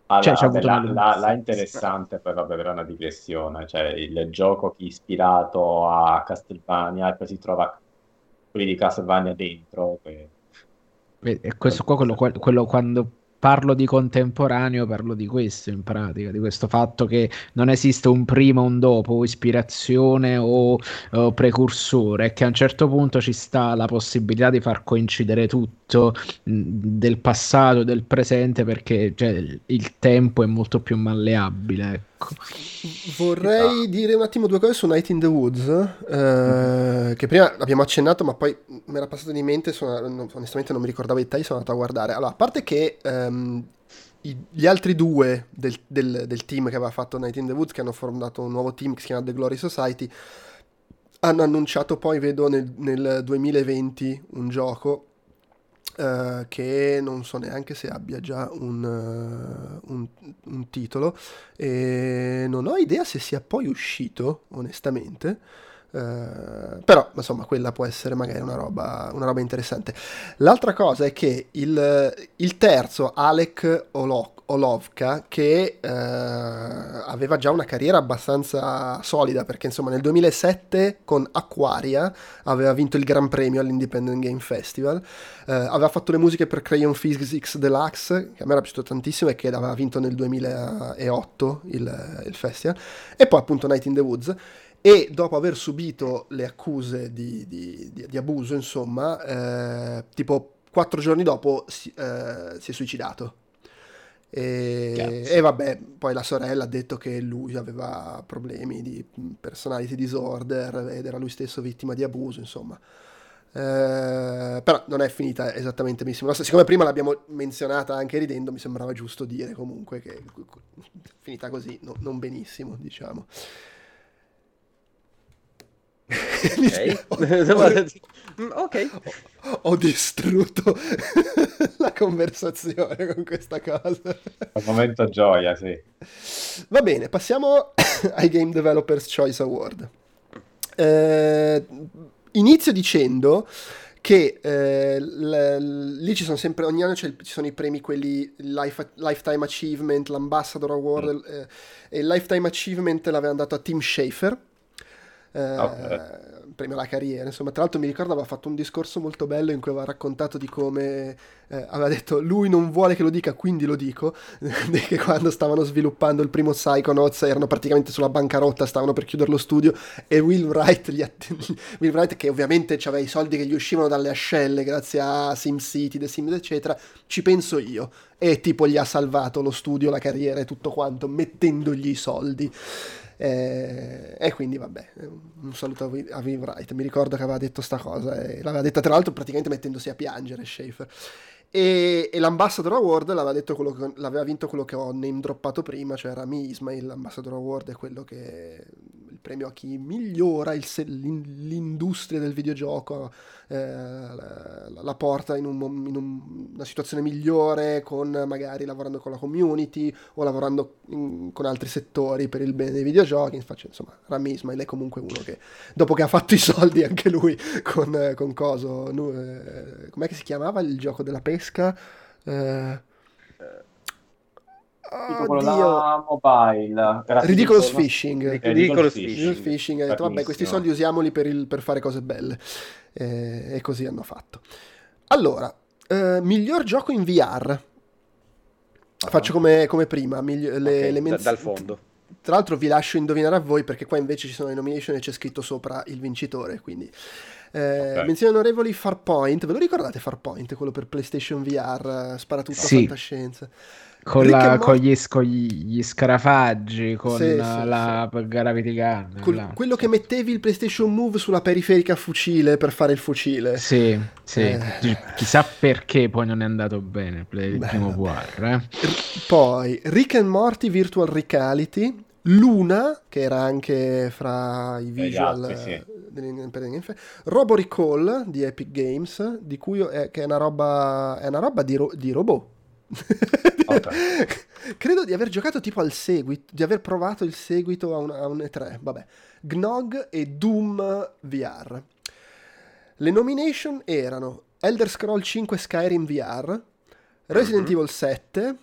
Allora, cioè, c'ha vabbè, la, la- la interessante poi vabbè però è una digressione cioè il gioco che è ispirato a Castlevania e poi si trova quelli di Castlevania dentro che- e questo qua quello, quello quando parlo di contemporaneo, parlo di questo in pratica, di questo fatto che non esiste un prima o un dopo, ispirazione o, o precursore, e che a un certo punto ci sta la possibilità di far coincidere tutto del passato e del presente perché cioè, il tempo è molto più malleabile. Ecco. Vorrei dire un attimo due cose su Night in the Woods, eh, mm-hmm. che prima abbiamo accennato, ma poi mi era passato di mente, sono, onestamente non mi ricordavo i dettagli, sono andato a guardare. Allora, a parte che ehm, i, gli altri due del, del, del, team che aveva fatto Night in the Woods, che hanno formato un nuovo team che si chiama The Glory Society, hanno annunciato poi, vedo, nel, nel 2020 un gioco Uh, che non so neanche se abbia già un, uh, un, un, titolo e non ho idea se sia poi uscito onestamente uh, però insomma quella può essere magari una roba, una roba interessante. L'altra cosa è che il, il terzo Alec Olok Olovka che eh, aveva già una carriera abbastanza solida perché insomma nel 2007 con Aquaria aveva vinto il Gran Premio all'Independent Game Festival eh, aveva fatto le musiche per Crayon Physics Deluxe che a me era piaciuto tantissimo e che aveva vinto nel 2008 il, il festival e poi appunto Night in the Woods. E dopo aver subito le accuse di, di, di, di abuso insomma eh, tipo quattro giorni dopo si, eh, si è suicidato e, e, vabbè, poi la sorella ha detto che lui aveva problemi di personality disorder ed era lui stesso vittima di abuso, insomma. Eh, però non è finita esattamente benissimo. Siccome prima l'abbiamo menzionata anche ridendo, mi sembrava giusto dire comunque che finita così, no, non benissimo, diciamo. Ok. [laughs] ok. Ho, ho distrutto [laughs] la conversazione con questa cosa. Al momento gioia, sì. Va bene, passiamo [coughs] ai Game Developers Choice Award. Eh, inizio dicendo che eh, l- lì ci sono sempre, ogni anno ci sono i premi, quelli life, Lifetime Achievement, l'Ambassador Award, mm. eh, e il Lifetime Achievement l'aveva dato a Tim Schafer eh, okay. premio alla carriera. Insomma, tra l'altro mi ricordo aveva fatto un discorso molto bello in cui aveva raccontato di come eh, aveva detto lui non vuole che lo dica, quindi lo dico, [laughs] che quando stavano sviluppando il primo Psychonauts erano praticamente sulla bancarotta, stavano per chiudere lo studio e Will Wright, gli att- [laughs] Will Wright che ovviamente aveva i soldi che gli uscivano dalle ascelle grazie a SimCity, The Sims eccetera, ci penso io e tipo gli ha salvato lo studio, la carriera e tutto quanto mettendogli i soldi. Eh, e quindi vabbè, un saluto a Viv Wright, mi ricordo che aveva detto sta cosa e l'aveva detta tra l'altro praticamente mettendosi a piangere Schaefer. E, e l'Ambassador Award l'aveva, detto quello che, l'aveva vinto quello che ho name droppato prima, cioè Rami Ismail, l'Ambassador Award è quello che premio a chi migliora il, l'industria del videogioco, eh, la, la, porta in, un, in un, una situazione migliore con magari lavorando con la community o lavorando in, con altri settori per il bene dei videogiochi. Infatti, insomma, Rami Ismail è comunque uno che dopo che ha fatto i soldi [laughs] anche lui con, con Coso, eh, com'è che si chiamava il gioco della pesca? pesca. Eh... Tipo quello da mobile. Ridiculous Fishing. Ridiculous Fishing. Ridiculous Fishing. Ha detto, vabbè, questi soldi usiamoli per, il, per fare cose belle. Eh, e così hanno fatto. Allora, eh, miglior gioco in VR. Faccio come, come prima. Migli- le, okay, le menz- dal fondo. Tra l'altro vi lascio indovinare a voi perché qua invece ci sono le nomination e c'è scritto sopra il vincitore, quindi eh, okay. Menzioni onorevoli Farpoint, ve lo ricordate Farpoint, quello per PlayStation VR, spara tutto sì. a fantascienza? Con, la, con, gli, con, gli, scarafaggi, con sì, la sì. Gravity Gun. Col, quello che mettevi il PlayStation Move sulla periferica fucile per fare il fucile. Sì, sì. Eh. Chissà perché poi non è andato bene il Beh, primo VR. Eh. Poi Rick and Morty Virtual Reality, Luna, che era anche fra i visual altri, sì. Robo Recall di Epic Games, di cui è, che è una roba, è una roba di, ro- di robot. Okay. [laughs] Credo di aver giocato tipo al seguito, di aver provato il seguito a un, a un E3. Vabbè, Gnog e Doom VR. Le nomination erano Elder Scroll 5 Skyrim VR, Resident mm-hmm. Evil 7,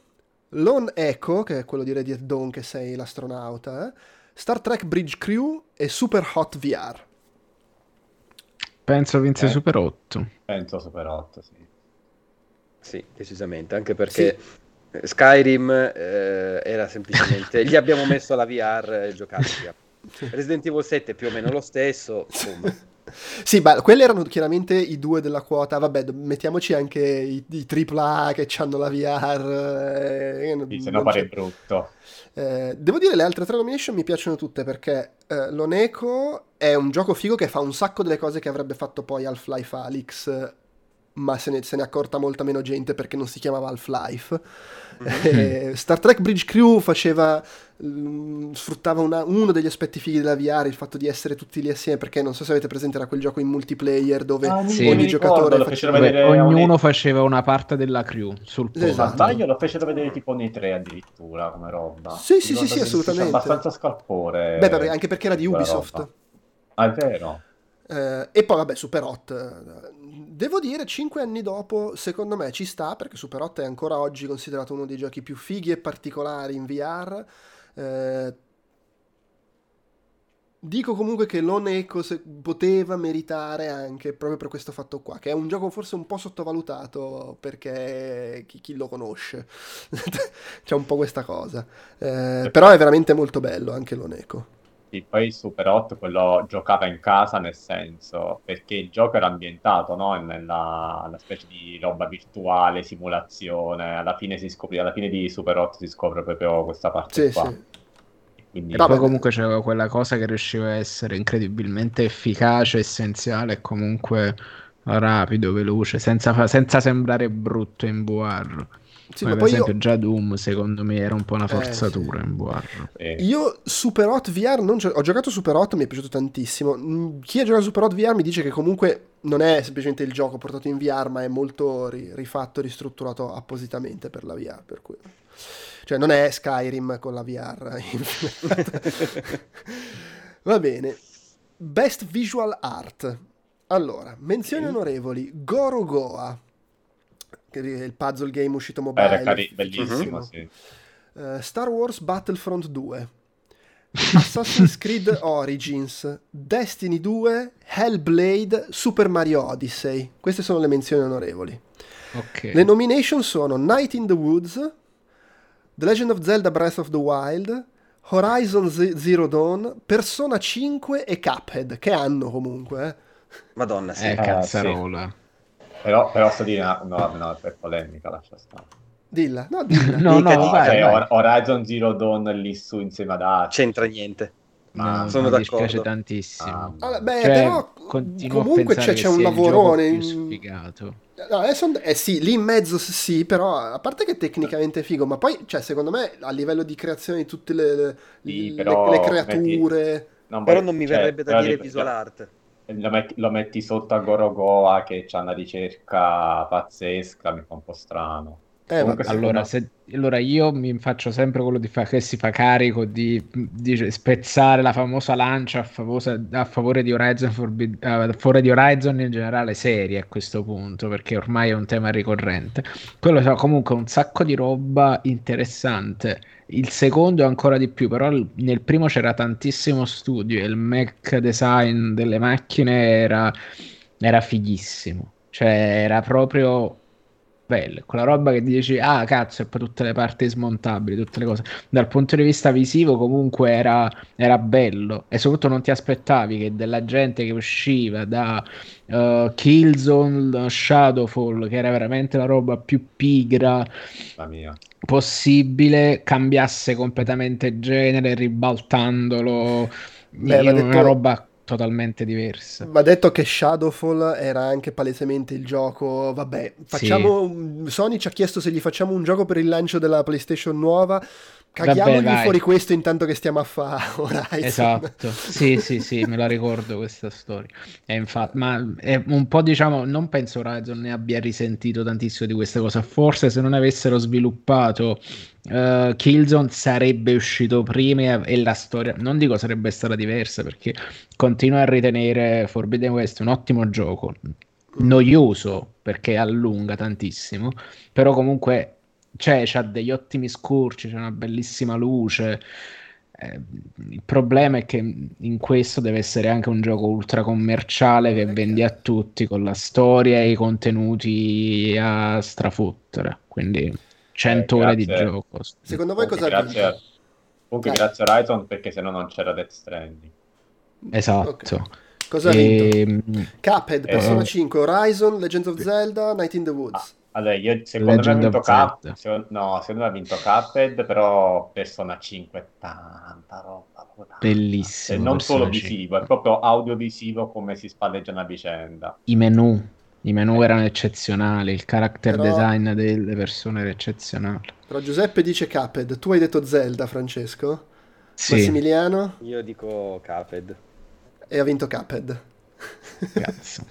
Lone Echo, che è quello di Radiant Dawn che sei l'astronauta, eh? Star Trek Bridge Crew e Super Hot VR. Penso vinse eh, Super 8. Penso Super 8, sì. Sì, decisamente, anche perché sì. Skyrim eh, era semplicemente gli abbiamo messo la VR e giocare via. [laughs] Resident Evil 7 è più o meno lo stesso, insomma. [laughs] Sì, ma quelli erano chiaramente i due della quota. Vabbè, mettiamoci anche i, i AAA che hanno la VR. Eh, sì, se no pare brutto. Eh, devo dire, le altre tre nomination mi piacciono tutte perché eh, L'Oneco è un gioco figo che fa un sacco delle cose che avrebbe fatto poi Half-Life Alyx ma se ne, se ne, è accorta molta meno gente perché non si chiamava Half-Life. Mm-hmm. Star Trek Bridge Crew faceva, mh, sfruttava una, uno degli aspetti fighi della VR, il fatto di essere tutti lì assieme, perché non so se avete presente, era quel gioco in multiplayer dove ah, sì, ogni giocatore ricordo, faceva... Beh, ognuno faceva una parte della crew sul posto. Esatto. Sbaglio lo fecero vedere tipo nei tre addirittura come roba. Sì, sì, sì, sì, assolutamente. abbastanza scalpore. Beh, vabbè, anche perché era di Ubisoft. Ah, è vero. Eh, e poi vabbè, Super Hot Devo dire, cinque anni dopo, secondo me ci sta, perché Super 8 è ancora oggi considerato uno dei giochi più fighi e particolari in VR. Eh, dico comunque che Lone Echo poteva meritare anche proprio per questo fatto qua, che è un gioco forse un po' sottovalutato perché chi, chi lo conosce. [laughs] C'è un po' questa cosa. Eh, però è veramente molto bello anche Lone Echo. Sì, poi Super 8 quello giocava in casa nel senso perché il gioco era ambientato no? nella una specie di roba virtuale, simulazione. Alla fine si scopre, alla fine di Super 8 si scopre proprio questa parte sì, qua. Sì. Quindi... Però poi comunque c'era quella cosa che riusciva a essere incredibilmente efficace, essenziale e comunque rapido, veloce, senza, senza sembrare brutto in VR. Sì, Come per esempio io... già Doom secondo me era un po' una forzatura eh, in VR. Eh. Io Super Hot VR non gio- ho giocato Super Hot, mi è piaciuto tantissimo. Mm, chi ha giocato Super Hot VR mi dice che comunque non è semplicemente il gioco portato in VR, ma è molto ri- rifatto, ristrutturato appositamente per la VR, per cui cioè non è Skyrim con la VR. [laughs] Va bene. Best Visual Art. Allora, menzioni onorevoli Gorogoa il puzzle game uscito mobile. Era cari- bellissimo, uh-huh. sì. Uh, Star Wars Battlefront 2. Assassin's [laughs] Creed Origins, Destiny 2, Hellblade, Super Mario Odyssey. Queste sono le menzioni onorevoli. Okay. Le nomination sono Night in the Woods, The Legend of Zelda Breath of the Wild, Horizon Z- Zero Dawn, Persona 5 e Cuphead, che hanno comunque. Eh. Madonna, sì. Eh, cazzarola. Sì. Però, però sto dire, no, no, no, per polemica, lascia stare. Dilla, no, dilla. [laughs] no, no, no, vai, cioè, vai. Horizon Zero Dawn lì su insieme ad altri. C'entra niente. Ma no, sono mi d'accordo. dispiace tantissimo. Ah, allora, beh, cioè, però comunque c'è, c'è un lavorone. Sfigato. No, adesso, eh sì, lì in mezzo sì, però a parte che tecnicamente è figo, ma poi, cioè, secondo me, a livello di creazione di tutte le, le, sì, le, le creature... Metti... Non però non mi cioè, verrebbe da dire visual art lo metti, lo metti sotto a Gorogoa che c'ha una ricerca pazzesca, mi fa un po' strano. Eh, Comunque, allora, secondo... se, allora, io mi faccio sempre quello di fa, che si fa carico di, di spezzare la famosa lancia a, favosa, a favore di Horizon, Forbid, a favore di Horizon in generale serie a questo punto, perché ormai è un tema ricorrente. Quello fa comunque un sacco di roba interessante. Il secondo è ancora di più, però nel primo c'era tantissimo studio e il mech design delle macchine era, era fighissimo. Cioè era proprio bello, quella roba che dici, ah cazzo, e poi tutte le parti smontabili, tutte le cose. Dal punto di vista visivo comunque era, era bello e soprattutto non ti aspettavi che della gente che usciva da uh, Killzone, Shadowfall, che era veramente la roba più pigra possibile, cambiasse completamente genere, ribaltandolo Beh, in una detto... roba totalmente diversa. Va detto che Shadowfall era anche palesemente il gioco, vabbè, facciamo sì. Sony ci ha chiesto se gli facciamo un gioco per il lancio della PlayStation nuova. Caghiamogli Vabbè, fuori questo intanto che stiamo a fare Horizon. [laughs] Esatto, sì, sì, sì, me la ricordo questa storia. E infatti, ma è un po' diciamo, non penso Horizon ne abbia risentito tantissimo di questa cosa. Forse se non avessero sviluppato uh, Killzone sarebbe uscito prima e la storia, non dico sarebbe stata diversa perché continuo a ritenere Forbidden West un ottimo gioco, noioso perché allunga tantissimo, però comunque c'è, c'ha degli ottimi scorci, c'è una bellissima luce. Eh, il problema è che in questo deve essere anche un gioco ultra commerciale che vendi a tutti con la storia e i contenuti a strafottere. Quindi 100 Eh, ore di gioco. Secondo voi cosa Grazie, vinto? comunque Dai. grazie a Horizon perché sennò non c'era Death Stranding. Esatto. Ok. Cosa ha vinto? Ehm, Cuphead, Eh. Persona 5, Horizon, Legends of Zelda, Night in the Woods. Allora, io secondo Legend me ha vinto of Zelda. Cup, secondo, no, secondo me ha vinto Cuphead, però Persona 5 è tanta roba. tanta. Bellissimo, E non Persona solo 5. visivo, è proprio audiovisivo come si spalleggiano a vicenda. I menu. I menu erano eccezionali, il character Però- design delle persone era eccezionale. Però Giuseppe dice Cuphead, tu hai detto Zelda, Francesco? Sì, Massimiliano? Io dico Cuphead. E ha vinto Cuphead. Cazzo.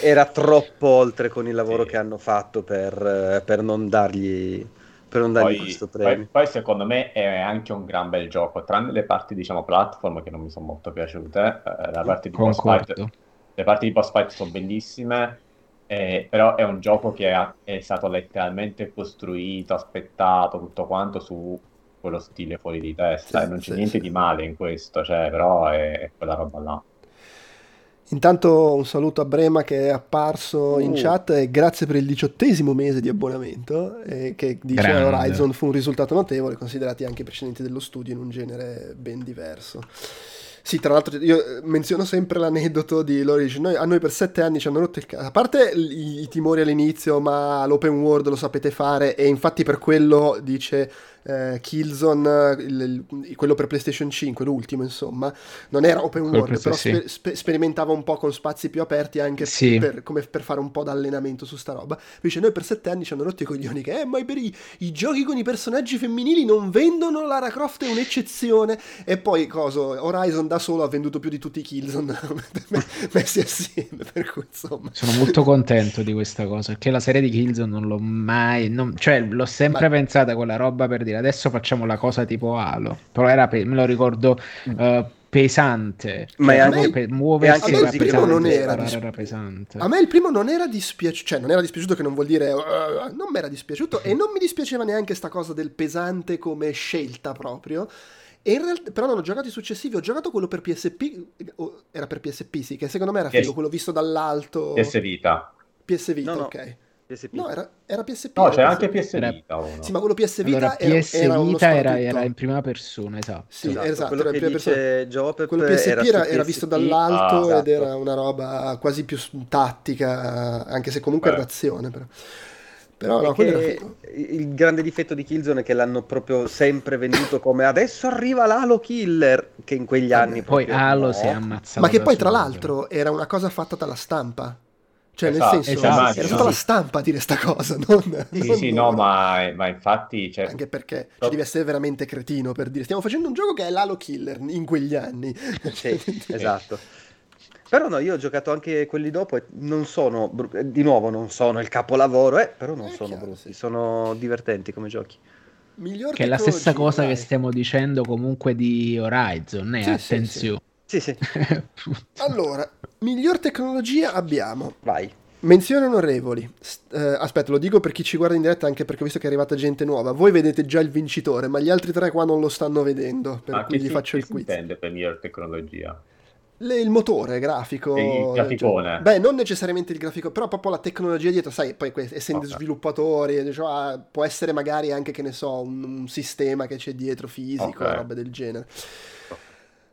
Era troppo oltre con il lavoro Sì. che hanno fatto per, eh, per non dargli, per non dargli Poi, questo poi- premio. poi secondo me è anche un gran bel gioco, tranne le parti diciamo platform che non mi sono molto piaciute, eh, la parte di boss fight. Le parti di boss fight sono bellissime, eh, però è un gioco che ha- è stato letteralmente costruito, aspettato, tutto quanto su quello stile fuori di testa. Sì, e non c'è sì, niente sì. di male in questo, cioè, però è, è quella roba là. Intanto un saluto a Brema che è apparso in Uh. chat e grazie per il diciottesimo mese di abbonamento e che dice Grande. Horizon fu un risultato notevole considerati anche i precedenti dello studio in un genere ben diverso. Sì, tra l'altro io eh, menziono sempre l'aneddoto di loro dice, noi, a noi per sette anni ci hanno rotto il cazzo, a parte i, i timori all'inizio, ma l'open world lo sapete fare e infatti per quello dice eh, Killzone, il- il- quello per PlayStation 5, l'ultimo insomma, non era open Quello world, per- però spe- spe- sperimentava un po' con spazi più aperti anche Sì. per, come per fare un po' d'allenamento su sta roba. Dice, noi per sette anni ci hanno rotto i coglioni che, eh, ma per i, i giochi con i personaggi femminili non vendono, Lara Croft è un'eccezione. E poi, coso, Horizon da solo ha venduto più di tutti i Killzone [laughs] messi assieme, per cui insomma... Sono molto contento di questa cosa, perché la serie di Killzone non l'ho mai, non- cioè l'ho sempre Ma- pensata quella roba per dire adesso facciamo la cosa tipo Halo, però era pe- me lo ricordo eh, pesante, Ma Cioè, anche- proprio pe- muoversi era pesante, non era sparare dis- era pesante. A me il primo non era dispiaciuto, cioè non era dispiaciuto che non vuol dire "Uh", non mi era dispiaciuto e non mi dispiaceva neanche sta cosa del pesante come scelta proprio. E in realtà, però non ho giocato i successivi, ho giocato quello per PSP, o era per PSP sì, che secondo me era figo, quello visto dall'alto. PS Vita. PS Vita, No, no. ok. PSP. No, era, era PSP. No, era c'è anche PSP. PS Era- Vita uno. Sì, ma quello PS Vita Allora, era, PS era Vita era, era in prima persona, esatto. Sì, Esatto, esatto, quello era in prima persona. Quello PSP era, era visto PSP. dall'alto Ah, ed esatto. era una roba quasi più tattica, anche se comunque Eh. era d'azione. Però, però no, il grande difetto di Killzone è che l'hanno proprio sempre venduto come adesso arriva l'Halo Killer che in quegli anni Poi Halo no. si è ammazzato Ma che poi, tra l'altro, era una cosa fatta dalla stampa. Cioè, Esatto, nel senso, esatto. era stata la stampa a dire sta cosa, non, Sì, non sì, no, loro. ma, ma infatti... Cioè, Anche perché ci devi essere veramente cretino per dire stiamo facendo un gioco che è l'Halo Killer in quegli anni. [laughs] Sì, [laughs] esatto. Però no, io ho giocato anche quelli dopo e non sono, eh, di nuovo, non sono il capolavoro, eh, però non Eh, sono chiaro, brutti, sì. sono divertenti come giochi. Miglior Che è la stessa cosa che dai. stiamo dicendo comunque di Horizon, eh, Sì, sì, attenzione. Sì, sì, [laughs] Allora, miglior tecnologia abbiamo vai. Menzioni onorevoli. Eh, aspetta, lo dico per chi ci guarda in diretta anche perché ho visto che è arrivata gente nuova. Voi vedete già il vincitore, ma gli altri tre qua non lo stanno vedendo, per ma cui che gli si, faccio che il quiz. intende per miglior tecnologia? Le- il motore grafico. Il graficone. cioè- beh, non necessariamente il grafico, però proprio la tecnologia dietro, sai, poi que- essendo Ok. sviluppatori, diciamo, può essere magari anche, che ne so, un, un sistema che c'è dietro fisico, Ok. robe del genere.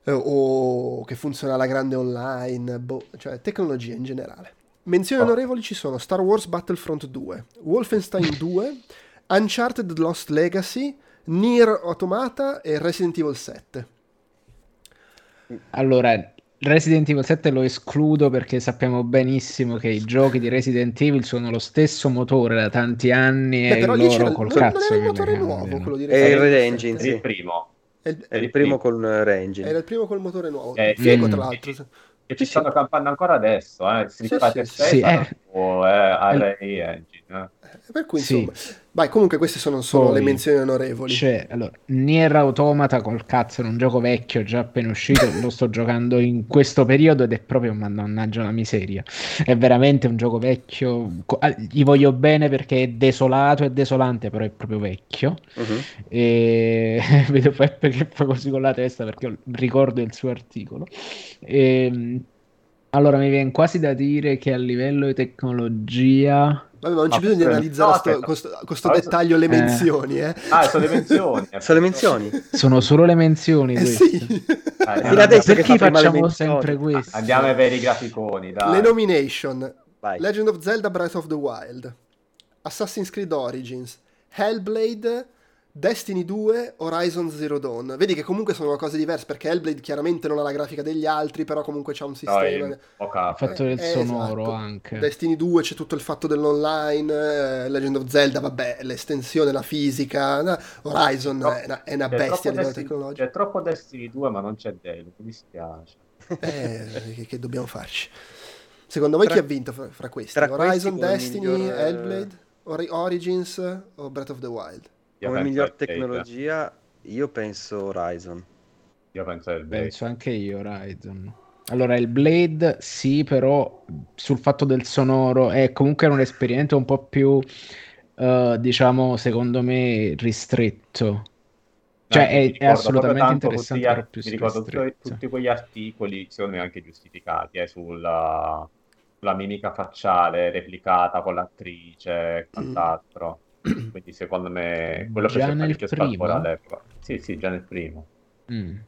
Eh, o che funziona alla grande online, boh, cioè tecnologia in generale. Menzioni Oh. onorevoli ci sono Star Wars Battlefront 2, Wolfenstein [laughs] 2, Uncharted Lost Legacy, Nier Automata e Resident Evil 7. Allora, Resident Evil 7 lo escludo perché sappiamo benissimo che i giochi di Resident Evil sono lo stesso motore da tanti anni Beh, e però loro col non, non cazzo era il che motore nuovo quello di È il Resident Red Evil Engine, 7. sì. Il primo. È il- È il primo con Range. Era il primo col motore nuovo. Eh, Figo, mm. tra l'altro. Che ci stanno campando ancora adesso, eh? Street Sì, Fighter sì, 6 sì, eh. su eh, Unreal Engine. eh. Per cui, Sì. Vai, comunque queste sono solo Poi le menzioni onorevoli. Cioè, allora, Nier Automata col cazzo, è un gioco vecchio, già appena uscito, [laughs] lo sto giocando in questo periodo ed è proprio, mannaggia la miseria. È veramente un gioco vecchio, ah, gli voglio bene perché è desolato e desolante, però è proprio vecchio. Mhm. E [laughs] vedo Peppe che fa così con la testa perché ricordo il suo articolo. Ehm, Allora mi viene quasi da dire che a livello di tecnologia Vabbè, ma non c'è Ma bisogno di analizzare no, sto- aspetta. con sto, con sto Allora, dettaglio le eh. menzioni, eh. Ah, sono le menzioni. Sono le menzioni. sono solo le menzioni Eh queste. sì. Ah, Fino andiamo- adesso che Perché facciamo sempre questo? Andiamo ai veri graficoni, dai. Le nomination. Vai. Legend of Zelda Breath of the Wild, Assassin's Creed Origins, Hellblade, Destiny 2, Horizon Zero Dawn. Vedi che comunque sono cose diverse perché Hellblade chiaramente non ha la grafica degli altri, però comunque c'ha un sistema. il- ok. Il fatto del Eh, sonoro esatto. anche. Destiny 2 c'è tutto il fatto dell'online, eh, Legend of Zelda, vabbè, l'estensione, la fisica, no, Horizon No, è una, è una bestia a livello Destiny- tecnologico. C'è troppo Destiny 2, ma non c'è Dale, mi dispiace. Eh, che, che dobbiamo farci? Secondo voi Tra- chi ha vinto fra, fra questi? questi Horizon, come Destiny, miglior, eh, Hellblade, Ori- Origins o Breath of the Wild? Io Come penso miglior tecnologia, io penso Horizon. Io penso al. Penso anche io, Horizon. Allora, il Blade sì, però sul fatto del sonoro è comunque un esperimento un po' più, eh, diciamo, secondo me, ristretto. Cioè, Anche è- è assolutamente interessante, tutti più mi ricordo tutti, tutti quegli articoli, secondo me anche giustificati, eh, sulla, sulla mimica facciale replicata con l'attrice e quant'altro. [clears throat] Quindi secondo me quello Già fece nel primo? all'epoca. Sì, sì, già nel primo. Mm.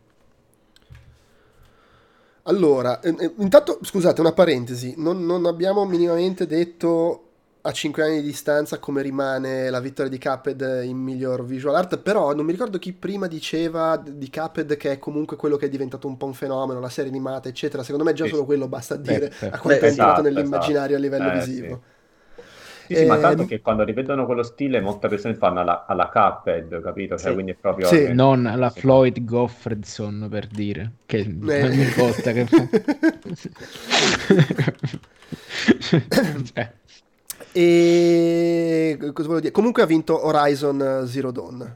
Allora, eh, eh, intanto scusate, una parentesi, non, non abbiamo minimamente detto a 5 anni di distanza come rimane la vittoria di Cuphead in miglior visual art, però non mi ricordo chi prima diceva di Cuphead che è comunque quello che è diventato un po' un fenomeno, la serie animata, eccetera. Secondo me già Sì. solo quello basta a dire Peppe. a quanto Beh, è entrato esatto, nell'immaginario a livello Eh, visivo. Sì, sì, ma Eh, tanto che quando rivedono quello stile molte persone fanno alla, alla Cuphead, capito? Cioè, Sì. quindi è proprio... Sì. Non la Sì. Floyd Goffredson, per dire, che Eh. ogni volta che fa... [laughs] Cioè, E cosa volevo dire? Comunque ha vinto Horizon Zero Dawn.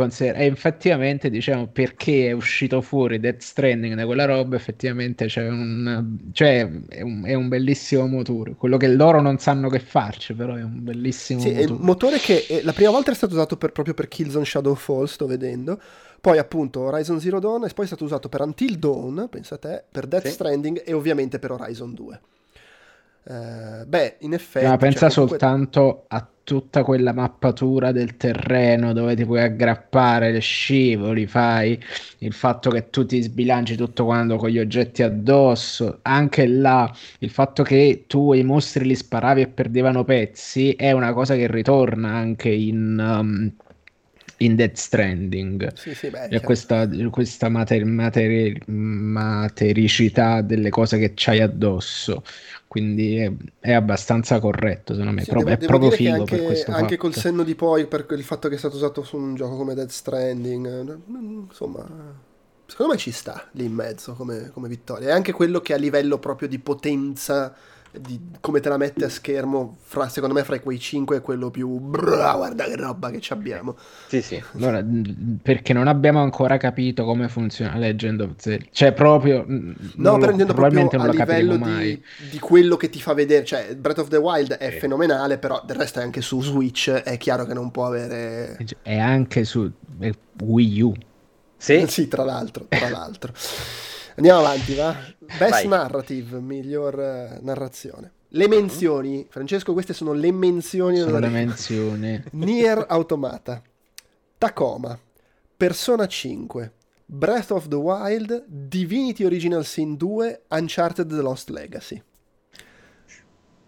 Conser- e effettivamente diciamo perché è uscito fuori Death Stranding da quella roba effettivamente c'è un cioè è un, è un bellissimo motore quello che loro non sanno che farci però è un bellissimo Sì, è un motore motore che eh, la prima volta è stato usato per- proprio per Killzone Shadowfall, sto vedendo. Poi appunto Horizon Zero Dawn e poi è stato usato per Until Dawn, pensa te, per Death Sì. Stranding e ovviamente per Horizon 2. Eh, beh, in effetti... ma cioè, pensa comunque- soltanto a tutta quella mappatura del terreno dove ti puoi aggrappare le scivoli, fai il fatto che tu ti sbilanci tutto quando con gli oggetti addosso, anche là il fatto che tu i mostri li sparavi e perdevano pezzi è una cosa che ritorna anche in, um, in Death Stranding. Sì, sì, beh, chiaro. questa, questa mater- materi- matericità delle cose che c'hai addosso. Quindi è, è abbastanza corretto, secondo me. Sì, Proprio- devo- è devo proprio figo per anche, questo anche col fatto. senno di poi, per il fatto che è stato usato su un gioco come Death Stranding, eh, insomma, secondo me ci sta lì in mezzo come, come vittoria. È anche quello che a livello proprio di potenza, di come te la mette a schermo, fra- secondo me fra quei cinque è quello più... Bra, guarda che roba che ci abbiamo. Sì, sì. Allora, perché non abbiamo ancora capito come funziona Legend of Zelda. Cioè, proprio. No, però lo- intendo proprio a livello di, di quello che ti fa vedere. Cioè, Breath of the Wild è Sì. fenomenale, però del resto è anche su Switch. È chiaro che non può avere... È anche su Wii U. Sì? Sì, tra l'altro, tra l'altro. [laughs] Andiamo avanti, va? Best Vai. narrative, miglior eh, narrazione. Le menzioni, Francesco, queste sono le menzioni. Sono le [laughs] menzioni. Nier [laughs] Automata, Tacoma, Persona 5, Breath of the Wild, Divinity Original Sin 2, Uncharted The Lost Legacy.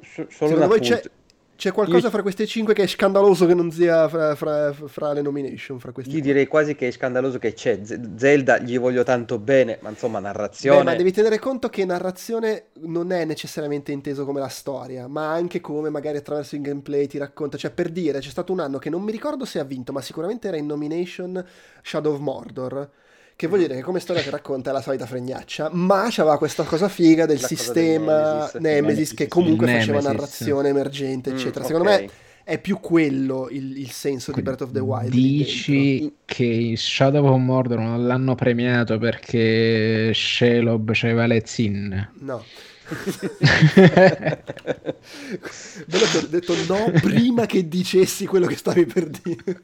Solo Secondo voi c'è, appunto. C'è qualcosa Io- fra queste 5 che è scandaloso che non sia fra, fra- fra le nomination? Fra queste Io direi quasi che è scandaloso che c'è Zelda, gli voglio tanto bene, ma insomma Beh, narrazione... ma devi tenere conto che narrazione non è necessariamente inteso come la storia, ma anche come magari attraverso il gameplay ti racconta. Cioè, per dire, c'è stato un anno che non mi ricordo se ha vinto, ma sicuramente era in nomination Shadow of Mordor. Che vuol dire che come storia che racconta è la solita fregnaccia, ma c'aveva questa cosa figa del La sistema Nemesis. Nemesis, Nemesis, che comunque Il faceva Nemesis. narrazione emergente, Mm, eccetera. Secondo me è più quello il, il senso di Breath of the Wild. Dici che in Shadow of Mordor non l'hanno premiato perché Shelob c'aveva le zinne. No. Bello che ho detto no prima che dicessi quello che stavi per dire.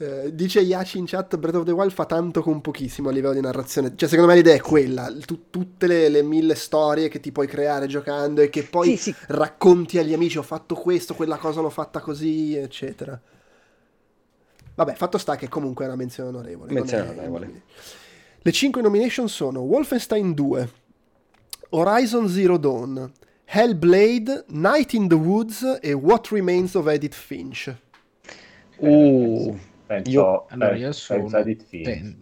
Eh, dice Yashi in chat Breath of the Wild fa tanto con pochissimo a livello di narrazione. Cioè secondo me l'idea è quella tu- tutte le, le mille storie che ti puoi creare giocando e che poi Sì, sì. racconti agli amici ho fatto questo quella cosa l'ho fatta così eccetera. Vabbè fatto sta che comunque è una menzione onorevole Menzione è- onorevole. le 5 nomination sono Wolfenstein 2 Horizon Zero Dawn Hellblade Night in the Woods e What Remains of Edith Finch. Uh, Penso, Io- Allora, io sono... penso a Edith Finch.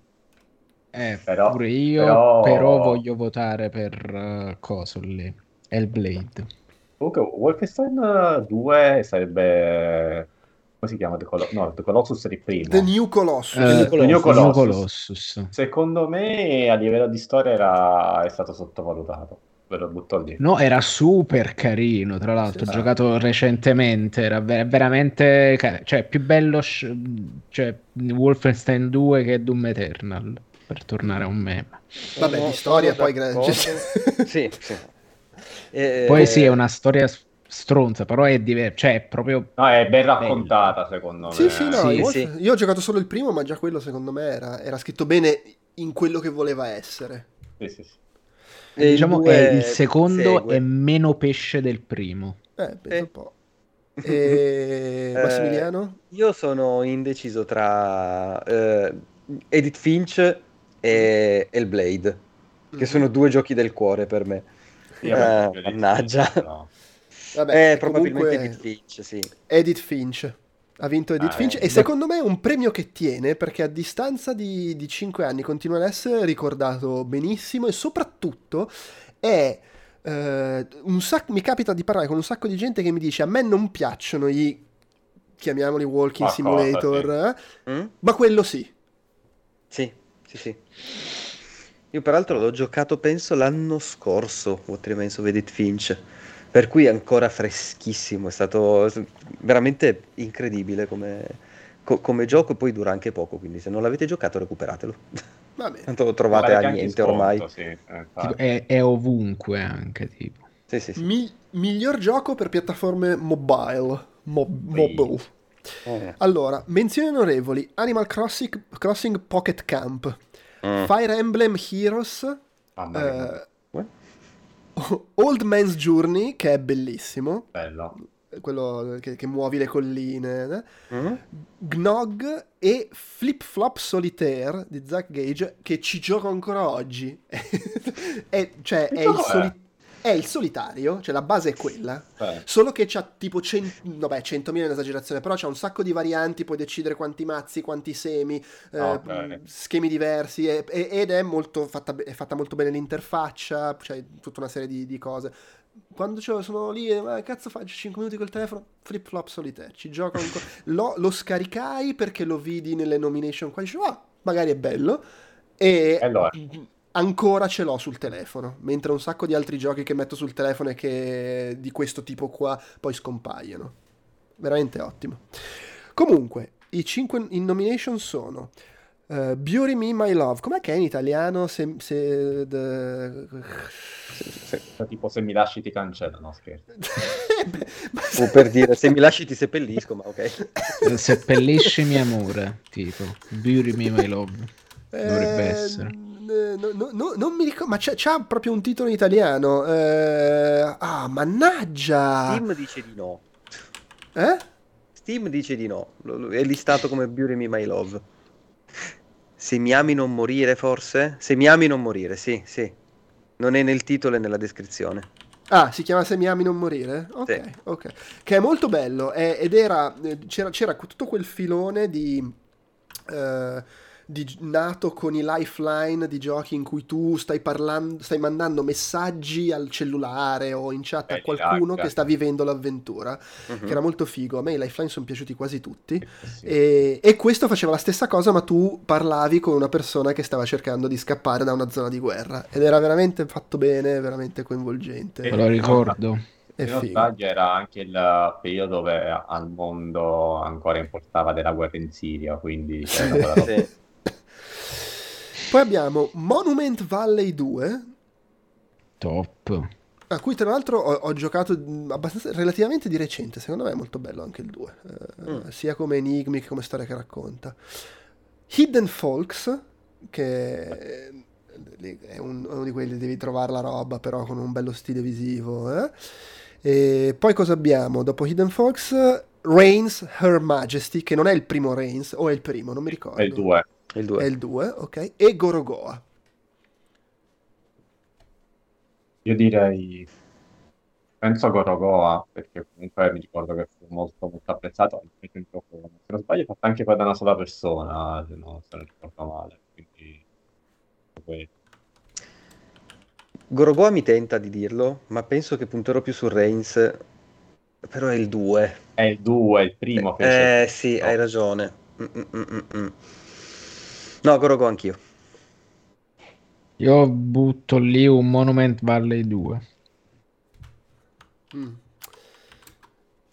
Eh, Però- pure io, però- però... voglio votare per uh, coso lì. Hellblade. Comunque, Wolfenstein 2 sarebbe. Come si chiama? The, Colo- no, The Colossus era il primo. The New Colossus Eh, The New Colossus. Colossus. Secondo me, a livello di storia, era... è stato sottovalutato. Ve lo butto lì. No, era super carino, tra l'altro, Sì, ho sì. giocato recentemente, era ver- veramente, cioè, più bello sh- cioè, Wolfenstein 2 che Doom Eternal, per tornare a un meme. Vabbè, di storia poi gra- d'accordo. cioè- sì, sì. [laughs] Eh, Poi sì, è una storia stronza, però è diversa, cioè, è proprio... No, è ben raccontata, secondo me. Sì, sì, no, Sì, Wolf- sì. io ho giocato solo il primo, ma già quello secondo me era, era scritto bene in quello che voleva essere. Sì, sì, sì. E diciamo che il secondo segue. è meno pesce del primo. Eh, penso Eh. un po'. E... [laughs] Eh, Massimiliano? Io sono indeciso tra eh, Edith Finch e Hellblade, che Mhm. sono due giochi del cuore per me. Io avrei Eh, mannaggia. No. Vabbè, eh, probabilmente comunque Edith Finch, sì. Edith Finch. Ha vinto Edith Ah, Finch eh. e secondo me è un premio che tiene perché a distanza di, di 5 anni continua ad essere ricordato benissimo e soprattutto è eh, un sacco, mi capita di parlare con un sacco di gente che mi dice a me non piacciono i chiamiamoli walking Ma simulator, eh, Mm? ma quello sì. Sì, sì, sì. Io peraltro l'ho giocato penso l'anno scorso, What Remains of Edith Finch, per cui è ancora freschissimo, è stato veramente incredibile come, co- come gioco e poi dura anche poco, quindi se non l'avete giocato recuperatelo. Va bene. Tanto lo trovate a niente sconto, ormai. sì, eh, Tipo, è, è ovunque anche, tipo. Sì, sì, sì. Mi- miglior gioco per piattaforme mobile. Mob- mobile. Eh. Allora, menzioni onorevoli: Animal Crossing, Crossing Pocket Camp, Mm. Fire Emblem Heroes, mia, eh? [laughs] Old Man's Journey, che è bellissimo, bello. quello che, che muovi le colline, eh. Mm? Gnog e Flip Flop Solitaire di Zack Gage, che ci gioco ancora oggi. [laughs] è, cioè, è il, gioco è? il solitario, cioè la base è quella. Eh, Solo che c'ha tipo 100, vabbè 100.000 è un'esagerazione, però c'ha un sacco di varianti, puoi decidere quanti mazzi, quanti semi, eh, mh, schemi diversi e- e- ed è, molto fatta, è fatta molto bene l'interfaccia, c'è tutta una serie di, di cose. Quando sono lì, eh, ma cazzo faccio 5 minuti col telefono? Flip flop solitaire, ci gioco ancora. lo, lo scaricai perché lo vidi nelle nomination qua, dicevo, ah, magari è bello. E E allora? Ancora ce l'ho sul telefono, mentre un sacco di altri giochi che metto sul telefono e che di questo tipo qua poi scompaiono. Veramente ottimo. Comunque, i 5 in nomination sono eh, Beauty Me My Love. Com'è che è in italiano? Se, se- the- tipo se mi lasci ti cancello, no scherzo. [laughs] Eh beh, ma O per dire, se mi lasci ti seppellisco, ma ok. Seppelliscimi amore, tipo. Bury me my love. Dovrebbe Eh, essere. No, no, no, non mi ricordo, ma c'è, c'ha proprio un titolo in italiano. Eh, ah, mannaggia! Steam dice di no. Eh? Steam dice di no. È listato come Beauty Me My Love. Se mi ami non morire, forse? Se mi ami non morire, sì, sì. Non è nel titolo e nella descrizione. Ah, si chiama Se mi ami non morire? Ok, Sì. ok. Che è molto bello è- ed era eh, c'era, c'era tutto quel filone di, eh, di nato con i lifeline di giochi in cui tu stai parlando, stai mandando messaggi al cellulare o in chat a Eh, qualcuno che sta vivendo l'avventura, Mhm. che era molto figo. A me i lifeline sono piaciuti quasi tutti. Sì. E, e questo faceva la stessa cosa, ma tu parlavi con una persona che stava cercando di scappare da una zona di guerra. Ed era veramente fatto bene, veramente coinvolgente. Eh, Me lo ricordo. Sbaglio era anche il periodo dove al mondo ancora importava della guerra in Siria, quindi c'era quella roba. Sì. Poi abbiamo Monument Valley 2. Top. A cui tra l'altro ho, ho giocato relativamente di recente, secondo me è molto bello anche il 2, eh, Mm. sia come enigmi che come storia che racconta. Hidden Folks, che eh, è un- uno di quelli devi trovare la roba però con un bello stile visivo. eh. E poi cosa abbiamo? Dopo Hidden Folks, Reigns Her Majesty, che non è il primo Reigns, o è il primo, non mi ricordo. È il 2. Il È 2. il 2, ok. E Gorogoa. Io direi... Penso a Gorogoa, perché comunque mi ricordo che fu molto, molto apprezzato. anche il gioco, Se non sbaglio, è fatto anche poi da una sola persona, se, no, se non ricordo male. Quindi... poi- Gorogoa mi tenta di dirlo, ma penso che punterò più su Reigns. Però è il 2. È il 2, il primo. fece- Eh sì, no. hai ragione. Mm, mm, mm, mm, mm. No, Gorogoa anch'io. Io butto lì un Monument Valley 2. Mm.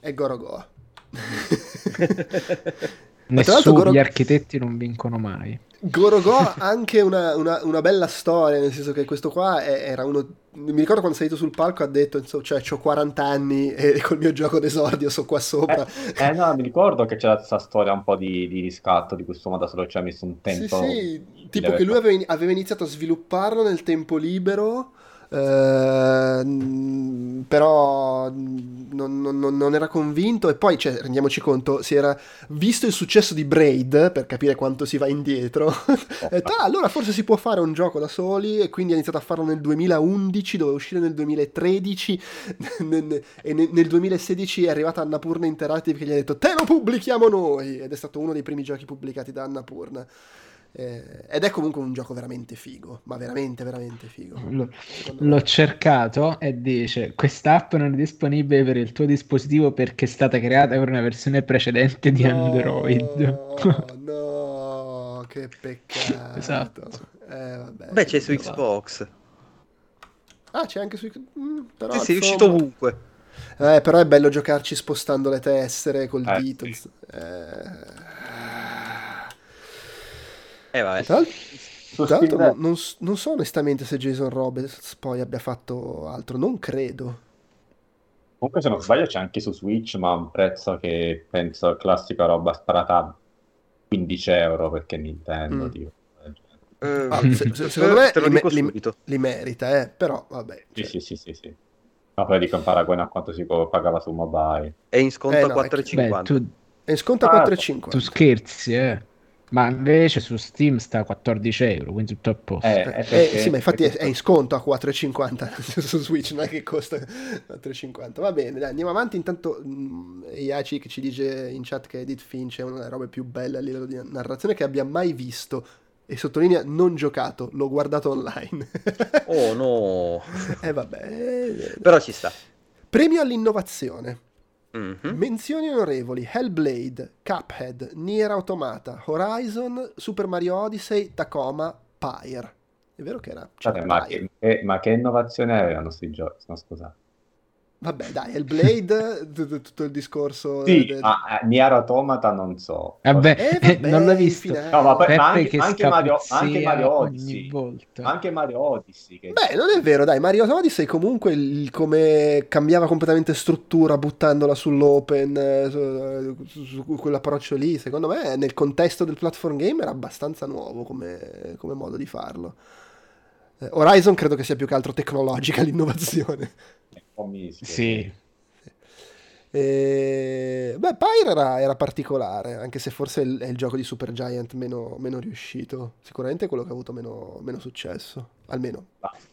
E Gorogoa. [laughs] [laughs] Nessuno, Goro- gli architetti non vincono mai. Gorogoa [laughs] ha anche una, una- una bella storia, nel senso che questo qua è- era uno... Mi ricordo quando è salito sul palco ha detto, insomma, cioè, ho 40 anni e [laughs] col mio gioco d'esordio sono qua sopra. Eh, no, mi ricordo che c'era questa storia un po' di, di riscatto di questo modo solo ci ha messo un Sì, tempo. sì, tipo deve- che lui aveva, aveva iniziato a svilupparlo nel tempo libero, ehm, però non, non- non- era convinto e poi, cioè, rendiamoci conto, si era visto il successo di Braid, per capire quanto si va indietro, [laughs] detto, "Ah, allora forse si può fare un gioco da soli e quindi ha iniziato a farlo nel 2011, doveva uscire nel 2013 [laughs] nel- e nel 2016 è arrivata Annapurna Interactive che gli ha detto te lo pubblichiamo noi ed è stato uno dei primi giochi pubblicati da Annapurna. Eh, ed è comunque un gioco veramente figo, ma veramente, veramente figo. Me. l'ho cercato e dice: Quest'app non è disponibile per il tuo dispositivo perché è stata creata per una versione precedente di No, Android. no, [laughs] che peccato. Esatto. Eh, vabbè, Beh, c'è su Xbox. Ah, c'è anche su. mm, però, Sì, sì, è insomma- uscito ovunque. Eh, però è bello giocarci spostando le tessere col Eh, dito. sì. Eh, Eh, vabbè. Tra l'altro, non, non non so onestamente se Jason Roberts poi abbia fatto altro, non credo. Comunque, se non sbaglio, c'è anche su Switch, ma a un prezzo che penso classica roba sparata a 15 euro perché Nintendo, Mm. tipo. Eh, Ah, se- se- secondo me te lo li, dico li- subito. li merita, eh, però vabbè. Cioè, sì, sì, sì, sì. No, poi dico in paragone a quanto si pagava su mobile. È in sconto Eh, a no, è Beh, 4,50. tu, È in sconto a Ah, 4,50. tu scherzi, eh. Ma invece su Steam sta a 14 euro, quindi tutto a posto. Eh, Eh, eh, perché- sì, ma infatti è, è in sconto a 4,50 [laughs] su Switch, non è che costa 4,50. Va bene, dai, andiamo avanti. Intanto Iaci che ci dice in chat che Edith Finch è una delle robe più belle a livello di narrazione che abbia mai visto. E sottolinea non giocato, l'ho guardato online. Oh no. [laughs] E vabbè. Però ci sta. Premio all'innovazione. Mhm. Menzioni onorevoli: Hellblade, Cuphead, Nier Automata, Horizon, Super Mario Odyssey, Tacoma, Pyre. È vero che era? c'era Vabbè, ma, che, eh, ma che innovazione avevano sti giochi? No, scusate. Vabbè, dai, Hellblade, [laughs] t- t- tutto il discorso. Sì, del- ma eh, Nier Automata non so. Vabbè, Eh, vabbè, non l'ho visto. No, ma poi- Peppe anche- che anche Mario- anche Mario ogni Odyssey. volta. Anche Mario Odyssey. Che... Beh, non è vero, dai, Mario Odyssey comunque il- come cambiava completamente struttura buttandola sull'open, eh, su, su- su quell'approccio lì, secondo me nel contesto del platform game era abbastanza nuovo come, come modo di farlo. Eh, Horizon credo che sia più che altro tecnologica [laughs] l'innovazione. Un po' mischio. Sì, E... Beh, Pyre era, era particolare, anche se forse è il, è il gioco di Supergiant meno, meno riuscito. Sicuramente è quello che ha avuto meno, meno successo, almeno.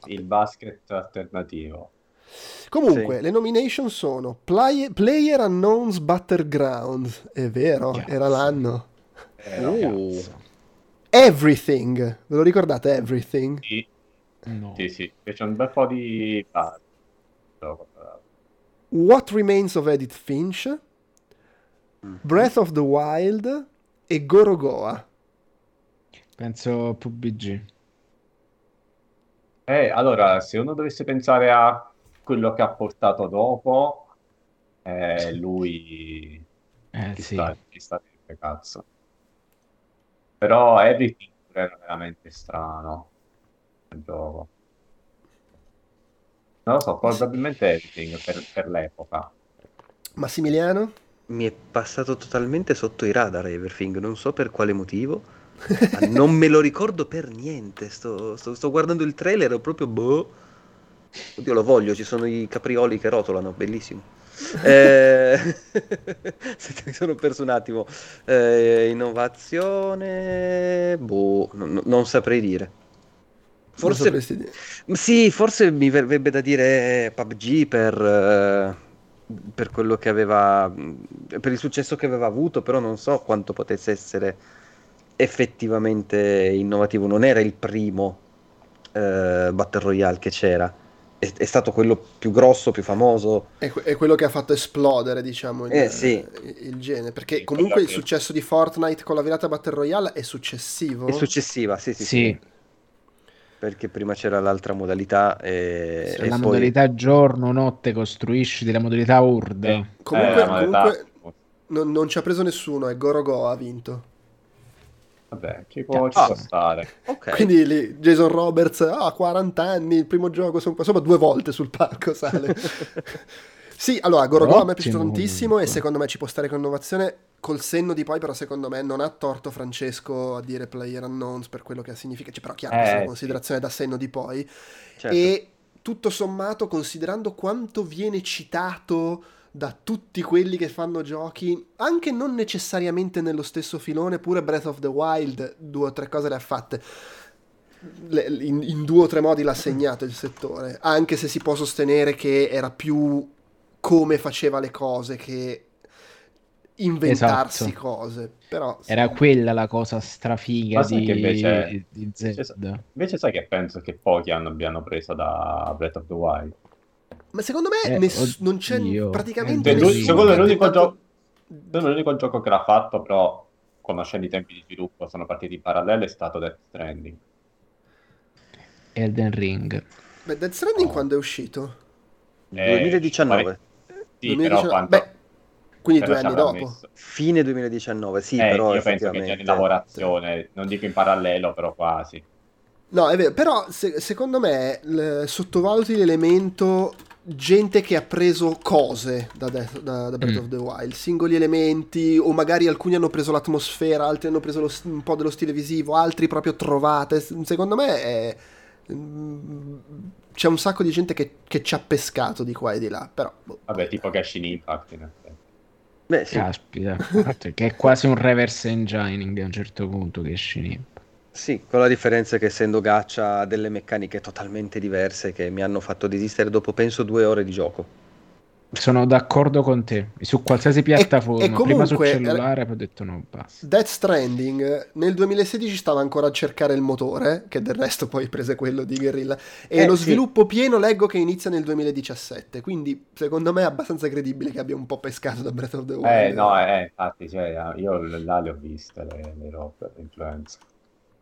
Il basket alternativo. Comunque, Sì. le nomination sono Play- Player Unknown's Battlegrounds, è vero, Cazzo. era l'anno. Eh, Uh. Everything, ve lo ricordate Everything? Sì, no. sì, sì. C'è un bel po' di... ah. What Remains of Edith Finch, Mm. Breath of the Wild e Gorogoa. Penso PUBG. Eh, allora, se uno dovesse pensare a quello che ha portato dopo, eh, lui Eh chi sì. sta, chi sta che cazzo. Però Everything pure era veramente strano il gioco. Non lo so, probabilmente editing per, per l'epoca. Massimiliano? Mi è passato totalmente sotto i radar Everthing, non so per quale motivo. ma non me lo ricordo per niente. Sto, sto- sto guardando il trailer e proprio boh. Oddio, lo voglio, ci sono i caprioli che rotolano, bellissimo. Eh, [laughs] mi sono perso un attimo. Eh, innovazione, boh, non, non saprei dire. Forse, sì, forse mi verrebbe da dire PUBG per, eh, per quello che aveva, per il successo che aveva avuto, però non so quanto potesse essere effettivamente innovativo. Non era il primo eh, Battle Royale che c'era, è, è stato quello più grosso, più famoso. È, è quello che ha fatto esplodere, diciamo, il, Eh, sì. il genere. Perché Sì, comunque il successo di Fortnite con la virata Battle Royale è successivo. È successiva, sì, sì, sì, Sì, perché prima c'era l'altra modalità e, se e la poi- modalità giorno-notte costruisci della modalità Horde. Comunque, Eh, modalità- comunque non, non ci ha preso nessuno, è Gorogo ha vinto. Vabbè, ci può, ci Ah. può stare. Ok. Quindi lì Jason Roberts ha 40 anni, il primo gioco, sono insomma due volte sul palco sale. [laughs] sì, allora Gorogo a me è piaciuto tantissimo e secondo me ci può stare con innovazione. Col senno di poi, però, secondo me non ha torto Francesco a dire player unknowns per quello che significa. Cioè, però, chiaro, Eh, è una sì. considerazione da senno di poi. Certo. E tutto sommato, considerando quanto viene citato da tutti quelli che fanno giochi, anche non necessariamente nello stesso filone, pure Breath of the Wild, due o tre cose le ha fatte. Le- in, in due o tre modi l'ha segnato il settore, anche se si può sostenere che era più come faceva le cose che inventarsi Esatto. cose. Però sì. Era quella la cosa strafiga di, invece- di invece- Zelda. Invece sai che penso che pochi hanno, abbiano preso da Breath of the Wild. Ma secondo me Eh, ness- non c'è praticamente Cioè, lui- nessuno secondo me l'unico gioco- l'unico gioco che l'ha fatto, però, conoscendo i tempi di sviluppo, sono partiti in parallelo, è stato Death Stranding. Elden Ring. Beh, Death Stranding No. quando è uscito? Eh, 2019, pare- Sì, 2019? però quanto... Beh, quindi però due anni dopo. messo. fine 2019, sì, Eh, però io penso che già effettivamente... in lavorazione, non dico in parallelo, però quasi. No, è vero, però se- secondo me l- sottovaluti l'elemento gente che ha preso cose da, Death- da- da Breath Mm. of the Wild, singoli elementi, o magari alcuni hanno preso l'atmosfera, altri hanno preso lo un po' dello stile visivo, altri proprio trovate. Secondo me è- mm, c'è un sacco di gente che, che ci ha pescato di qua e di là, però... boh. Vabbè, tipo Genshin Impact, in effetti. Beh, sì, Caspita, che è quasi un reverse engineering a un certo punto che Shinip. sì, con la differenza che essendo gacha ha delle meccaniche totalmente diverse che mi hanno fatto desistere dopo penso due ore di gioco. Sono d'accordo con te. Su qualsiasi piattaforma, e prima sul comunque- cellulare, poi ho detto no, basta. Death Stranding nel 2016 stava ancora a cercare il motore, che del resto poi prese quello di Guerrilla, e Eh, lo sì. sviluppo pieno leggo che inizia nel 2017, quindi secondo me è abbastanza credibile che abbia un po' pescato da Breath of the Wild. Eh, no, eh, infatti, cioè, io là le ho viste, le, le robe, le influenze.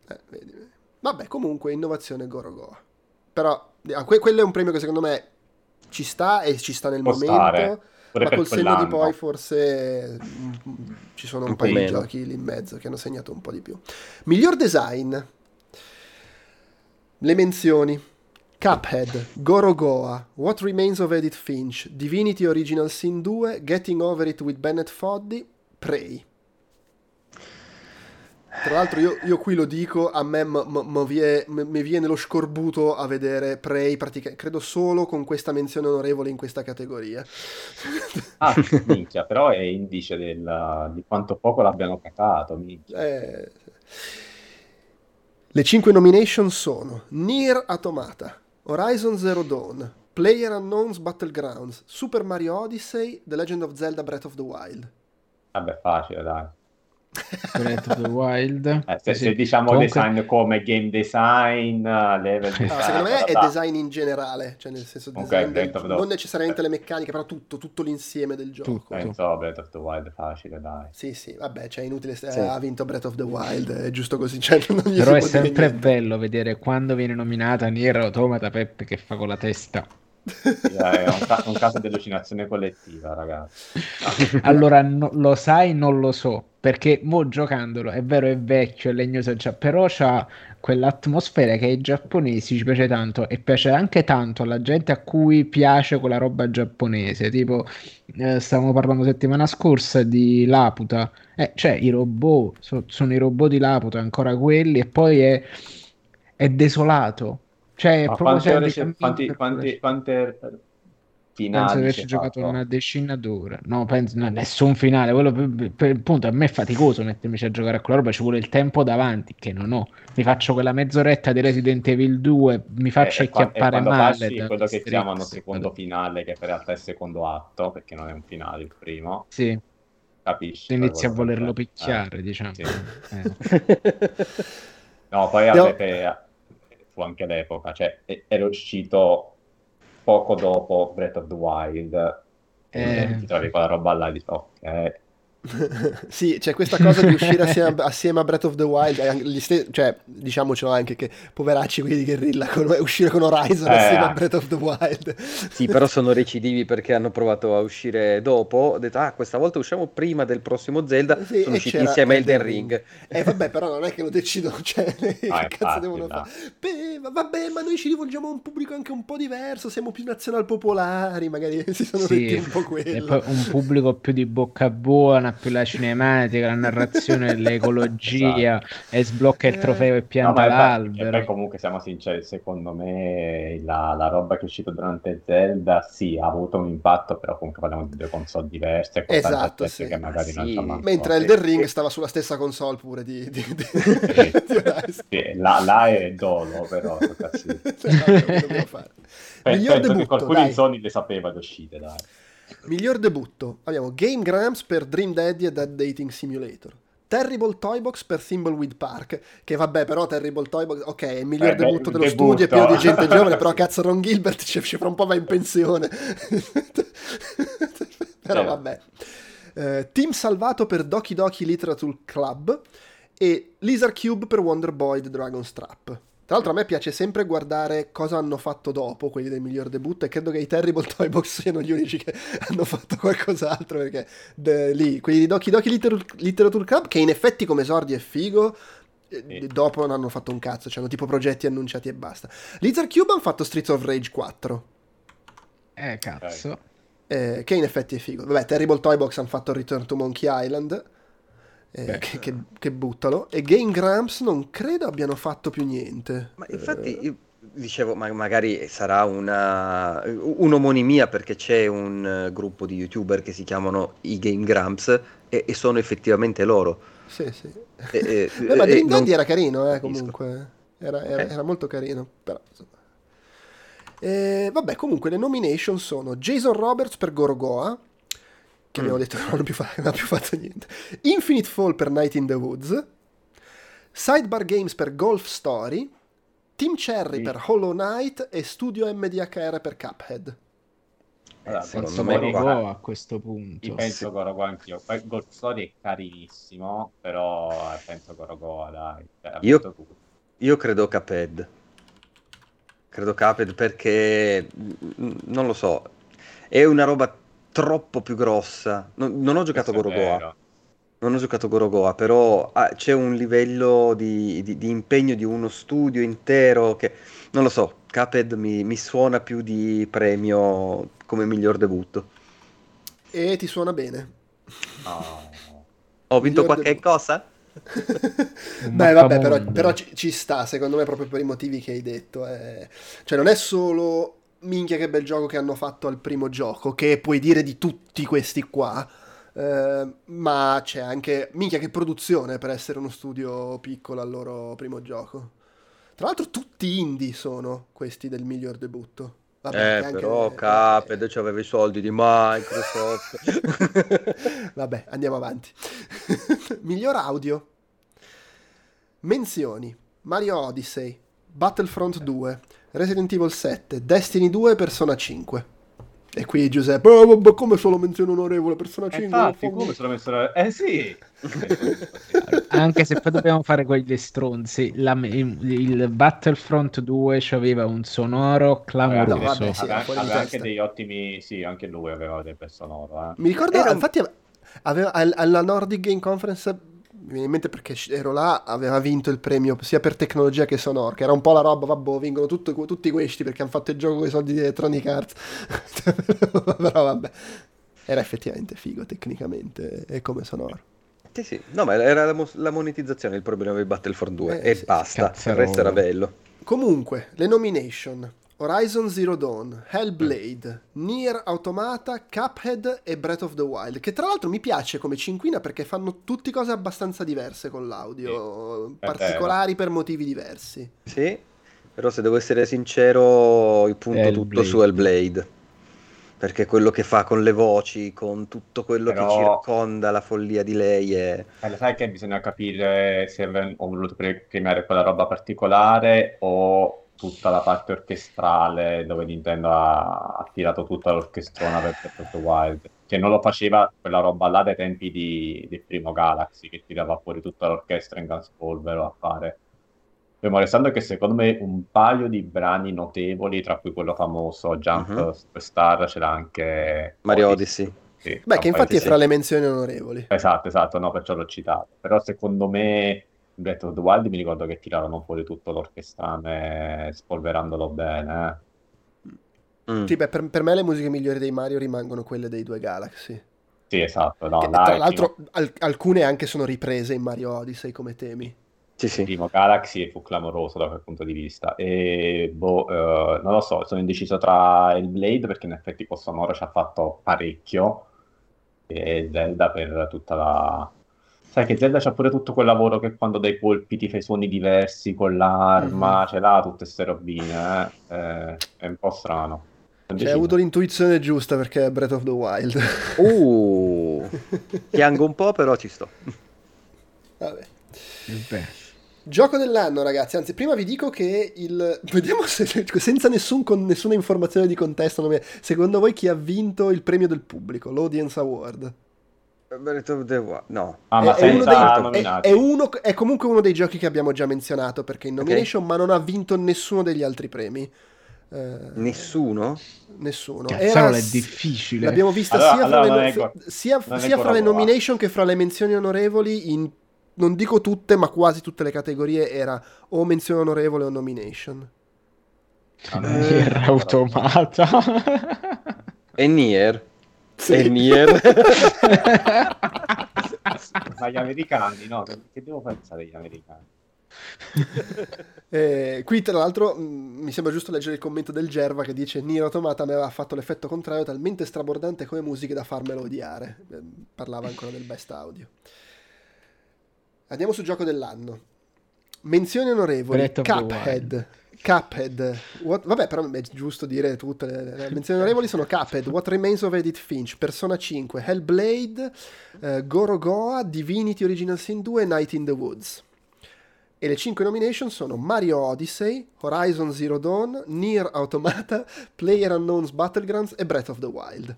Eh, vedi, vedi. Vabbè, comunque innovazione Gorogoa. Però que- quello è un premio che secondo me ci sta e ci sta nel Può momento. stare, pure Ma col senno di poi forse mm, ci sono un, Un po' paio di giochi lì in mezzo che hanno segnato un po' di più. Miglior design. Le menzioni. Cuphead, Gorogoa, What Remains of Edith Finch, Divinity Original Sin 2, Getting Over It with Bennett Foddy, Prey. Tra l'altro io, io qui lo dico, a me m- m- m- vie- mi viene lo scorbuto a vedere Prey, pratica- credo solo con questa menzione onorevole in questa categoria. Ah, [laughs] minchia, però è indice del- di quanto poco l'abbiano cacato, minchia. Eh, Le 5 nomination sono Nier Automata, Horizon Zero Dawn, Player Unknown's Battlegrounds, Super Mario Odyssey, The Legend of Zelda Breath of the Wild. Vabbè, facile, dai. Breath of the Wild. Eh, se, Sì, se diciamo comunque- design come game design, uh, level design, No, secondo me è design in generale, cioè nel senso Ok, design del- the- non necessariamente le meccaniche, però tutto, tutto l'insieme del gioco. Tutto. Penso Breath of the Wild facile, dai. Sì, sì, vabbè, cioè inutile, se- Sì. ha vinto Breath of the Wild, è giusto così, cioè non gli si Però è sempre bello vedere quando viene nominata Nier Automata Peppe che fa con la testa. È un, ca- un caso di allucinazione collettiva, ragazzi. [laughs] Allora, no- lo sai, non lo so. perché mo giocandolo è vero è vecchio, è legnoso già, però c'ha quell'atmosfera che ai giapponesi ci piace tanto e piace anche tanto alla gente a cui piace quella roba giapponese, tipo eh, stavamo parlando settimana scorsa di Laputa, eh, cioè i robot, so, sono i robot di Laputa, ancora quelli e poi è, è desolato, cioè Ma proprio quante ore cammini quanti, per quante, quante Penso di finali averci giocato fatto? una decina d'ore. No, penso, no, nessun finale. Quello per, per- appunto, a me è faticoso mettermi a giocare a quella roba. Ci vuole il tempo davanti, che non ho. Mi faccio quella mezz'oretta di Resident Evil 2. Mi faccio e qua- e acchiappare male passi quello che chiamano secondo finale, che in realtà è il secondo atto, perché non è un finale il primo, Sì, capisci inizi a volerlo c'è. Eh, picchiare, diciamo. sì. Eh. [laughs] No, poi No. avete, fu anche l'epoca, cioè e- era uscito poco dopo Breath of the Wild, e Eh. ti trovi quella roba là e dici, ok, [laughs] sì, c'è questa cosa di uscire assieme a, assieme a Breath of the Wild, ste- cioè, diciamocelo anche che poveracci quelli di Guerrilla, con- uscire con Horizon Eh, assieme a. Breath of the Wild. Sì, però sono recidivi perché hanno provato a uscire dopo. Ho detto, ah, questa volta usciamo prima del prossimo Zelda. Sì, sono usciti insieme a Elden Elden Ring. Eh vabbè, però non è che lo decidono, cioè, [laughs] che Ah, cazzo infatti, devono là. fare? Beh, va- vabbè, ma noi ci rivolgiamo a un pubblico anche un po' diverso, siamo più nazional popolari, magari [laughs] si sono Sì, detti un po' quello. un pubblico più di bocca buona, più la cinematica, la narrazione, l'ecologia, e sblocca il Eh. trofeo e No, pianta e poi, e l'albero. poi comunque siamo sinceri, secondo me la, la roba che è uscita durante Zelda sì, ha avuto un impatto, però comunque parliamo di due console diverse, con Esatto, sì. che magari non Sì. manco- Mentre sì. Elden Ring stava sulla stessa console pure di, di, di, Sì. [laughs] di. Sì, là, là è dolo, però [laughs] cazzo. Esatto, che? Pe- Miglior penso che debutto, qualcuno dai. in Sony le sapeva le uscite, dai. Miglior debutto. Abbiamo Game Grumps per Dream Daddy e Dead Dating Simulator. Terrible Toybox per Thimbleweed Park, che vabbè però Terrible Toybox, ok, è il miglior Eh, debutto dello debutto. studio, è pieno di gente [laughs] giovane, però cazzo Ron Gilbert ci, ci fra un po' va in pensione. [laughs] però Eh. vabbè. Eh, team salvato per Doki Doki Literature Club e Lizard Cube per Wonder Boy The Dragon's Trap. Tra l'altro a me piace sempre guardare cosa hanno fatto dopo quelli del miglior debutto e credo che i Terrible [laughs] Toy Box siano gli unici che [laughs] hanno fatto qualcos'altro perché de- lì, quelli di Doki Doki Liter- Literature Club che in effetti come esordi è figo eh, Sì. dopo non hanno fatto un cazzo, hanno tipo progetti annunciati e basta. Lizard Cube hanno fatto Streets of Rage 4 Eh, cazzo. eh, che in effetti è figo. Vabbè, Terrible Toy Box hanno fatto Return to Monkey Island, eh, che, che- che buttalo. E Game Grumps non credo abbiano fatto più niente. Ma infatti, Eh, io dicevo, ma magari sarà una, un'omonimia perché c'è un eh, gruppo di youtuber che si chiamano i Game Grumps e, e sono effettivamente loro. sì, sì. E- e- [laughs] Beh, ma Dream non Daddy era carino, eh, comunque. Era, era- Ok. era molto carino, però. Eh, vabbè, comunque le nomination sono Jason Roberts per Gorogoa, che abbiamo Mm. detto che non, hanno più fa- [laughs] non ha più fatto niente. Infinite Fall per Night in the Woods. Sidebar Games per Golf Story. Team Cherry Sì. per Hollow Knight e Studio MDHR per Cuphead. Allora, secondo Senza me- Goro a questo punto. Io penso Gorogoa anch'io. Poi Golf Story è carinissimo, però eh, penso Gorogoa, dai. Cioè, Io-. Io credo Cuphead. Credo Cuphead perché mm, non lo so, è una roba troppo più grossa. Non, non ho giocato Questo Gorogoa. Non ho giocato Gorogoa, però ah, c'è un livello di, di- di impegno di uno studio intero che, non lo so, Cuphead mi, mi suona più di premio come miglior debutto. E ti suona bene. No. [laughs] Ho vinto Miglior qualche debutto. cosa? [laughs] Beh, vabbè, però, però ci, ci sta, secondo me, proprio per i motivi che hai detto. eh. Cioè, non è solo minchia che bel gioco che hanno fatto al primo gioco, che puoi dire di tutti questi qua, eh, ma c'è anche minchia che produzione per essere uno studio piccolo al loro primo gioco. Tra l'altro, tutti indie sono questi del miglior debutto. Vabbè, eh, che anche- però Cuphead c'aveva i soldi di Microsoft. [laughs] Vabbè, andiamo avanti. [laughs] Miglior audio. Menzioni. Mario Odyssey, Battlefront 2, Resident Evil 7, Destiny 2 e Persona 5. E qui Giuseppe, oh, vabbè, come solo menzione onorevole Persona Eh, 5? Infatti, vaffanculo." come messo... la- Eh sì! [laughs] Anche se poi dobbiamo fare quegli stronzi, la- il, il Battlefront 2 aveva un sonoro clamoroso. No, vabbè, sì, aveva, aveva anche degli ottimi... Sì, anche lui aveva del bel sonoro, eh. Mi ricordo, Era infatti aveva, al- alla Nordic Game Conference mi viene in mente perché ero là, aveva vinto il premio sia per tecnologia che sonor, che era un po' la roba, vabbè, vincono tutto- tutti questi perché hanno fatto il gioco con i soldi di Electronic Arts. [laughs] Però vabbè, era effettivamente figo tecnicamente e come sonoro. Sì, sì. No, ma era la, mo- la monetizzazione il problema di Battlefront 2 Eh, e sì, basta. Il resto era bello. Comunque, le nomination. Horizon Zero Dawn, Hellblade, Nier Automata, Cuphead e Breath of the Wild, che tra l'altro mi piace come cinquina perché fanno tutte cose abbastanza diverse con l'audio, è particolari per motivi diversi. Sì, però se devo essere sincero, il punto tutto Hellblade. su Hellblade. Perché quello che fa con le voci, con tutto quello Però- che circonda la follia di lei è... Eh, lo sai che bisogna capire se ho voluto pre- premiare quella roba particolare o tutta la parte orchestrale dove Nintendo ha, ha tirato tutta l'orchestrona per Breath Wild. Che non lo faceva quella roba là dai tempi di- del primo Galaxy, che tirava fuori tutta l'orchestra in Ganspolvero a fare. Fermo restando che secondo me un paio di brani notevoli, tra cui quello famoso Jump Mhm. Superstar, c'era anche Mario Odyssey. Sì, Beh, che infatti è fra le menzioni onorevoli. Esatto, esatto, no, perciò l'ho citato. Però secondo me Breath of the Wild mi ricordo che tirarono fuori tutto l'orchestrame spolverandolo bene. eh. Mm. Sì, beh, per, per me le musiche migliori dei Mario rimangono quelle dei due Galaxy. Sì, esatto, no, Che, tra l'altro al- alcune anche sono riprese in Mario Odyssey come temi. Sì, primo, il sì. primo Galaxy fu clamoroso da quel punto di vista. E boh, eh, non lo so, sono indeciso tra il Blade perché in effetti con sonoro ci ha fatto parecchio e Zelda per tutta la... Sai che Zelda c'ha pure tutto quel lavoro che quando dai colpi ti fai suoni diversi con l'arma, Mhm. ce l'ha tutte queste robine, eh. Eh, è un po' strano. Cioè, hai avuto l'intuizione giusta perché è Breath of the Wild. Uh, piango un po', però ci sto. Vabbè. Beh, Gioco dell'anno, ragazzi. Anzi, prima vi dico che il. Vediamo se senza nessun con- nessuna informazione di contesto. Secondo voi chi ha vinto il premio del pubblico, l'Audience Award? Breath of the Wild- No. Ah, ma è, è uno senza dei- è- è uno- è comunque uno dei giochi che abbiamo già menzionato perché in nomination, ma non ha vinto nessuno degli altri premi. Eh, Nessuno? nessuno. cazzarola è s- difficile. L'abbiamo vista Allora- sia, allora fra, le, f- sia- sia fra le nomination che fra le menzioni onorevoli in non dico tutte, ma quasi tutte le categorie era o menzione onorevole o nomination. Ah. Nier automata. [laughs] E Nier? Sì. E Nier? Ma gli americani, no? Che devo pensare agli americani? Eh, qui tra l'altro mh, mi sembra giusto leggere il commento del Gerva che dice Nier Automata mi aveva fatto l'effetto contrario talmente strabordante come musiche da farmelo odiare. Eh, parlava ancora del best audio. Andiamo sul gioco dell'anno. Menzioni onorevoli. Breath of the Cuphead. Cuphead. What- vabbè, però è giusto dire tutte le, le menzioni onorevoli sono Cuphead, What Remains of Edith Finch, Persona 5, Hellblade, eh, Gorogoa, Divinity Original Sin 2 e Night in the Woods. E le 5 nomination sono Mario Odyssey, Horizon Zero Dawn, Nier Automata, Player Unknown's Battlegrounds e Breath of the Wild.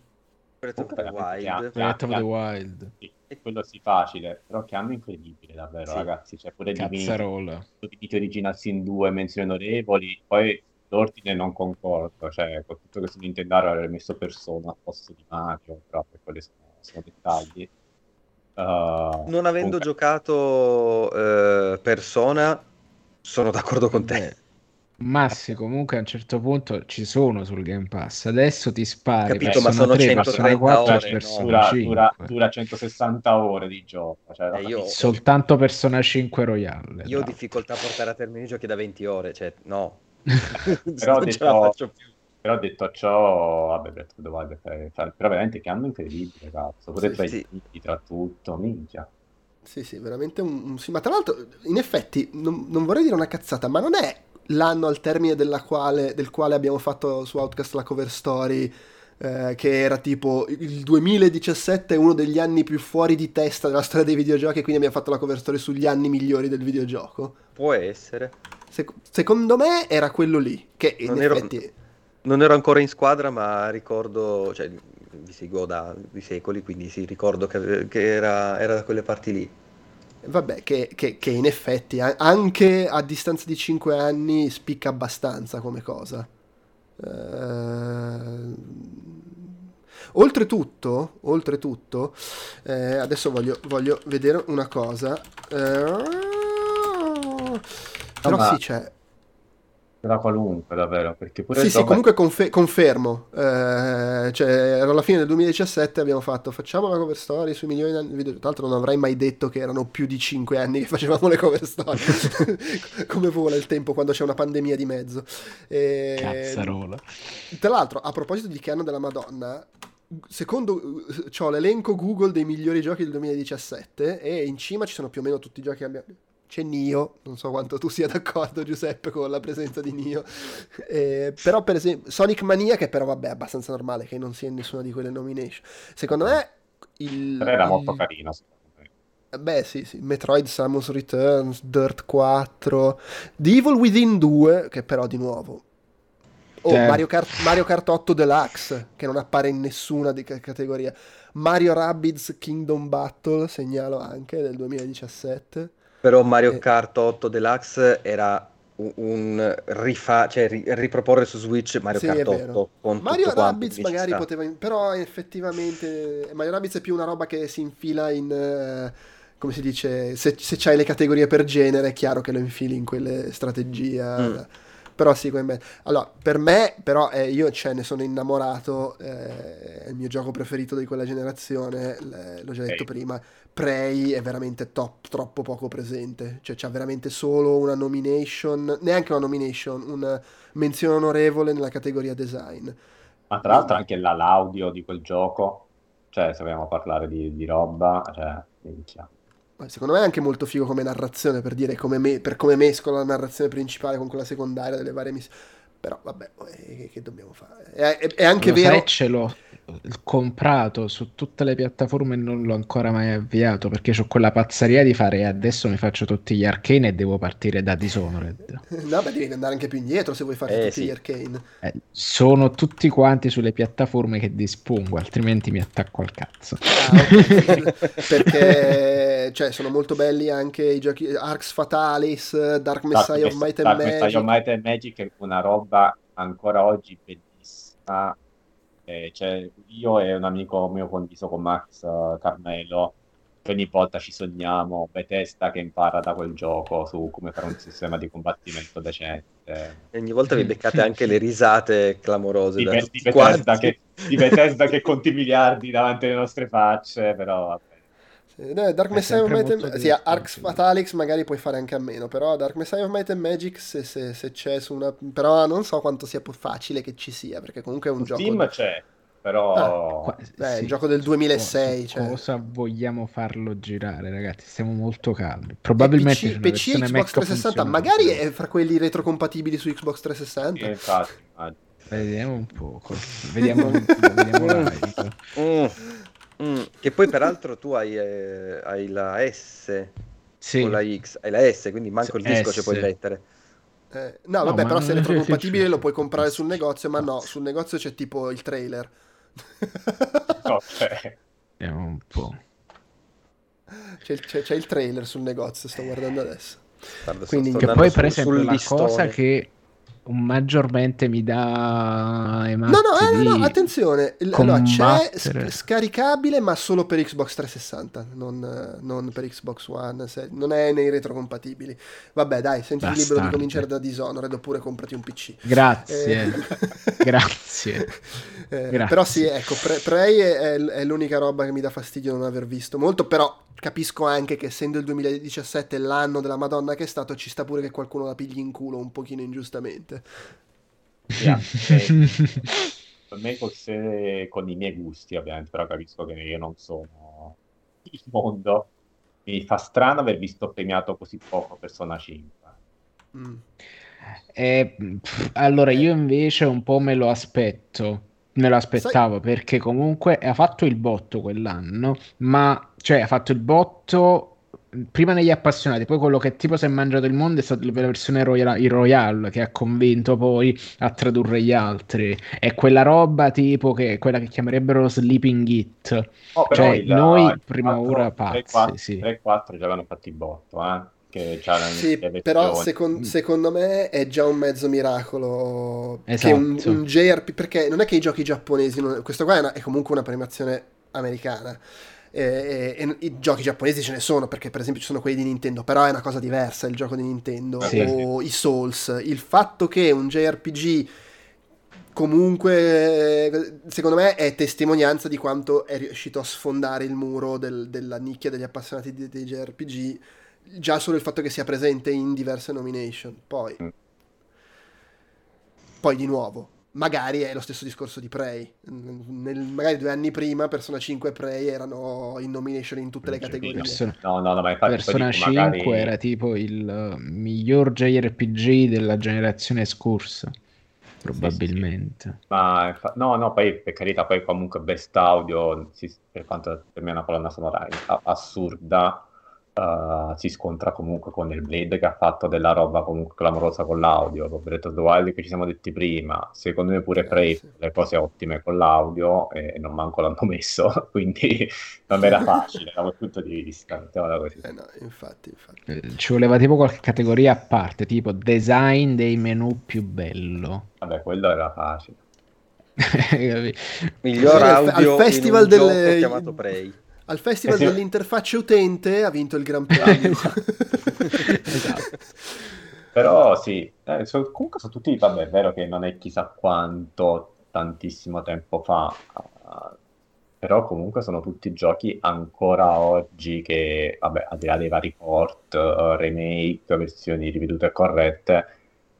Breath of the Wild. Breath of the Wild. Quello sì facile, però che anno incredibile davvero Sì. ragazzi, c'è pure Cazzarola. Divinity Original Sin 2, menzioni onorevoli, poi l'ordine non concordo, cioè con tutto questo Nintendo avrei messo Persona al posto di Mario, però per quelli sono, sono dettagli. Uh, Non avendo comunque- giocato eh, Persona, sono d'accordo con te. Beh, Massi comunque a un certo punto ci sono sul Game Pass. Adesso ti spari Capito, ma sono 3, 130 Persona 4 ore, no? Dura, 5. dura, dura 160 ore di gioco, cioè, Eh, io- Soltanto Persona 5 Royale. Io ho tra difficoltà a portare a termine i giochi da 20 ore, cioè no. [laughs] Però [laughs] non ce la detto- faccio più. Però detto ciò, vabbè, Breath of the Wild è- fa- però veramente che anno incredibile, cazzo. Pure Sì, tra sì. tra tutto, minchia. Sì, sì, veramente un... un- sì, ma tra l'altro, in effetti, non, non vorrei dire una cazzata, ma non è l'anno al termine della quale, del quale abbiamo fatto su Outcast la cover story, eh, che era tipo il 2017 è uno degli anni più fuori di testa della storia dei videogiochi e quindi abbiamo fatto la cover story sugli anni migliori del videogioco. Può essere. Sec- secondo me era quello lì, che in Non ero- effetti... Non ero ancora in squadra, ma ricordo, cioè vi seguo da secoli, quindi sì, ricordo che, che era, era da quelle parti lì. Vabbè, che, che- che in effetti anche a distanza di 5 anni spicca abbastanza come cosa. Eh, Oltretutto, oltretutto eh, adesso voglio, voglio, vedere una cosa. Eh, però ma... sì, c'è da qualunque davvero perché pure sì sì comunque confe- confermo. Eh, cioè era alla fine del 2017 abbiamo fatto facciamo la cover story sui milioni di video tra l'altro non avrei mai detto che erano più di 5 anni che facevamo le cover story. [laughs] Come vola il tempo quando c'è una pandemia di mezzo. E... cazzarola. tra l'altro a proposito di che anno della madonna secondo ho l'elenco Google dei migliori giochi del 2017 e in cima ci sono più o meno tutti i giochi che abbiamo c'è Nio, non so quanto tu sia d'accordo Giuseppe con la presenza di Nio, eh, però per esempio Sonic Mania che però vabbè è abbastanza normale che non sia in nessuna di quelle nomination, secondo me il... Però era molto carino Beh sì, sì, Metroid Samus Returns, Dirt 4, The Evil Within 2 che però di nuovo Oh, Mario Kart, Mario Kart 8 Deluxe, che non appare in nessuna di categoria. Mario Rabbids Kingdom Battle, segnalo anche, del 2017. Però Mario Kart 8 Deluxe era un, rifa- cioè ri- riproporre su Switch Mario sì, Kart 8 con Mario Rabbids magari poteva però effettivamente Mario Rabbids è più una roba che si infila in uh, come si dice se, se c'hai le categorie per genere è chiaro che lo infili in quelle strategie. Mm. però sì allora per me però eh, io ce ne sono innamorato eh, è il mio gioco preferito di quella generazione l'ho già detto okay. prima Prey è veramente top, troppo poco presente, cioè c'ha veramente solo una nomination, neanche una nomination, una menzione onorevole nella categoria design. Ma tra l'altro anche la, l'audio di quel gioco, cioè se vogliamo parlare di, di roba, cioè, minchia. Secondo me è anche molto figo come narrazione, per dire come, me, per come mescola la narrazione principale con quella secondaria delle varie missioni. Però vabbè, che, che dobbiamo fare? È, è, è anche vero... Faccelo comprato su tutte le piattaforme e non l'ho ancora mai avviato perché ho quella pazzeria di fare adesso mi faccio tutti gli arcane e devo partire da Dishonored. [laughs] No, beh, devi andare anche più indietro se vuoi fare eh, tutti sì. gli arcane. Eh, sono tutti quanti sulle piattaforme che dispongo, altrimenti mi attacco al cazzo. Ah, okay. [laughs] perché cioè, sono molto belli anche i giochi Arx Fatalis, Dark Messiah Dark of Might and Dark Magic. Messiah of Might and Magic è una roba ancora oggi bellissima eh, cioè, io e un amico mio condiviso con Max uh, Carmelo, ogni volta ci sogniamo Bethesda che impara da quel gioco su come fare un sistema di combattimento decente. E ogni volta vi beccate anche le risate clamorose di, da be- di Bethesda, che, di Bethesda che conti miliardi davanti alle nostre facce, però vabbè. Dark Messiah of Might and Sì, Arx Fatalix magari puoi fare anche a meno, però Dark Messiah of Might and Magic se, se, se, c'è su una... Però non so quanto sia facile che ci sia, perché comunque è un su gioco... Steam c'è, però... Ah, beh, sì, il gioco del 2006. Cioè... Cosa vogliamo farlo girare, ragazzi? Siamo molto calmi. Probabilmente... PC, PC Xbox 360, magari è fra quelli retrocompatibili su Xbox 360. Sì, infatti, Vediamo un po'. Vediamo, vediamo [laughs] live. Mm. Che poi peraltro tu hai, eh, hai la S sì. o la X, hai la S, quindi manco il disco S. ci puoi mettere. Eh, no, vabbè, no, però se è retrocompatibile [laughs] lo puoi comprare sul negozio, ma no, sul negozio c'è tipo il trailer. ok. Vediamo un po'. C'è, c'è, c'è, il trailer sul negozio, sto guardando adesso. Guarda, Quindi, che poi per esempio la cosa che maggiormente mi dà no no, eh, no, no attenzione. Allora, c'è scaricabile ma solo per Xbox 360 non, non per Xbox One se, non è nei retrocompatibili. Vabbè dai senti libero di cominciare da Dishonored oppure comprati un PC grazie. Eh, [laughs] grazie. eh, grazie. però sì ecco Pre- Prey è, è l'unica roba che mi dà fastidio non aver visto molto però capisco anche che essendo il 2017 l'anno della Madonna che è stato, ci sta pure che qualcuno la pigli in culo un pochino ingiustamente. Yeah, [laughs] eh, per me forse con i miei gusti, ovviamente, però capisco che io non sono il mondo. Mi fa strano aver visto premiato così poco Persona 5. Mm. Eh, allora, io invece un po' me lo aspetto Me lo aspettavo Sai... perché comunque ha fatto il botto quell'anno, ma cioè ha fatto il botto prima negli appassionati, poi quello che tipo si è mangiato il mondo è stata la versione Royal, il Royal che ha convinto poi a tradurre gli altri. È quella roba tipo che quella che chiamerebbero Sleeping It. Oh, cioè, il, noi prima 4, ora pazzi, 3, 4, sì. 3-4 già avevano fatto il botto, eh. Che c'ha la Sì, però secon- secondo me è già un mezzo miracolo che Esatto. un, un JRP, perché non è che i giochi giapponesi, non- questo qua è, una- è comunque una premiazione americana. E, e- e i giochi giapponesi ce ne sono perché per esempio ci sono quelli di Nintendo però è una cosa diversa il gioco di Nintendo Sì. o i Souls il fatto che un JRPG comunque secondo me è testimonianza di quanto è riuscito a sfondare il muro del- della nicchia degli appassionati di- dei JRPG già solo il fatto che sia presente in diverse nomination poi Mm. poi di nuovo magari è lo stesso discorso di Prey Nel- magari due anni prima Persona 5 e Prey erano in nomination in tutte le categorie Persona, No, no, no, ma infatti Persona dico, 5 magari- era tipo il eh, miglior JRPG della generazione scorsa, probabilmente. Ma infa- no, no, poi per carità, poi comunque best audio, per quanto per me è una colonna sonora assurda, eh, si scontra comunque con il Blade che ha fatto della roba comunque clamorosa con l'audio, con Breath of the Wild che ci siamo detti prima, secondo me pure Eh, Prey sì. le cose ottime con l'audio e non manco l'hanno messo, [laughs] quindi non era facile da quel punto di così. Eh no, infatti, infatti. Eh, Ci voleva tipo qualche categoria a parte, tipo design dei menu più bello. Vabbè, quello era facile. [laughs] Miglior Sì, al- al audio festival in un delle- gioco chiamato Prey. Al Festival Eh sì. dell'interfaccia utente ha vinto il Gran Premio. [laughs] Esatto. Però sì, eh, so- comunque sono tutti, vabbè, è vero che non è chissà quanto, tantissimo tempo fa, eh, però comunque sono tutti giochi ancora oggi che, vabbè, al di là dei vari port, eh, remake, versioni rivedute e corrette,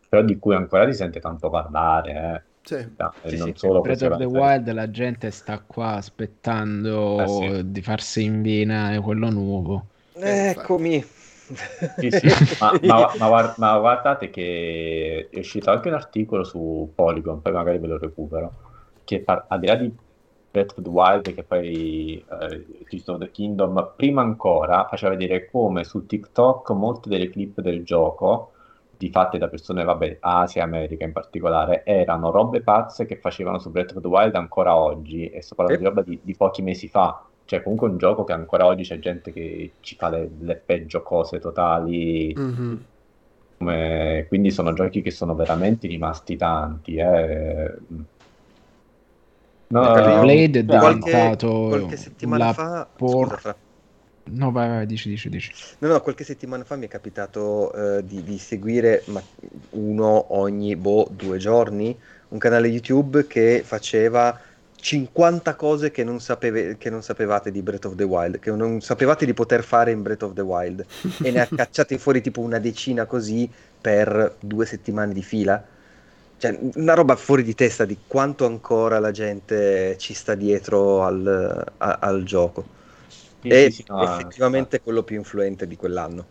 però di cui ancora si sente tanto parlare, eh. Da- e Sì, non sì. solo Breath of the Wild la gente sta qua aspettando Eh sì. di farsi in vena quello nuovo. Eccomi. Sì, sì, ma, [laughs] ma- ma ma guardate che è uscito anche un articolo su Polygon, poi magari ve lo recupero, che par- al di là di Breath of the Wild, che poi eh, Tears of the Kingdom, prima ancora faceva vedere come su TikTok molte delle clip del gioco, di fatte da persone, vabbè, Asia e America in particolare, erano robe pazze che facevano su Breath of the Wild ancora oggi, e sto parlando di roba di, di pochi mesi fa. Cioè, comunque un gioco che ancora oggi c'è gente che ci fa le, le peggio cose totali. Mhm. come- Quindi sono giochi che sono veramente rimasti tanti. Eh. No, Blade è beh, diventato qualche, qualche settimana la fa por- scusa, Fra. No, vai, vai, dici, dici, dici. No, no, qualche settimana fa mi è capitato eh, di, di seguire ma uno ogni boh, due giorni un canale YouTube che faceva 50 cose che non, sapeve- che non sapevate di Breath of the Wild, che non sapevate di poter fare in Breath of the Wild e ne ha [laughs] cacciati fuori tipo una decina così per due settimane di fila. Cioè, una roba fuori di testa di quanto ancora la gente ci sta dietro al, a- al gioco. Sì, È sì, no, effettivamente quello più influente di quell'anno.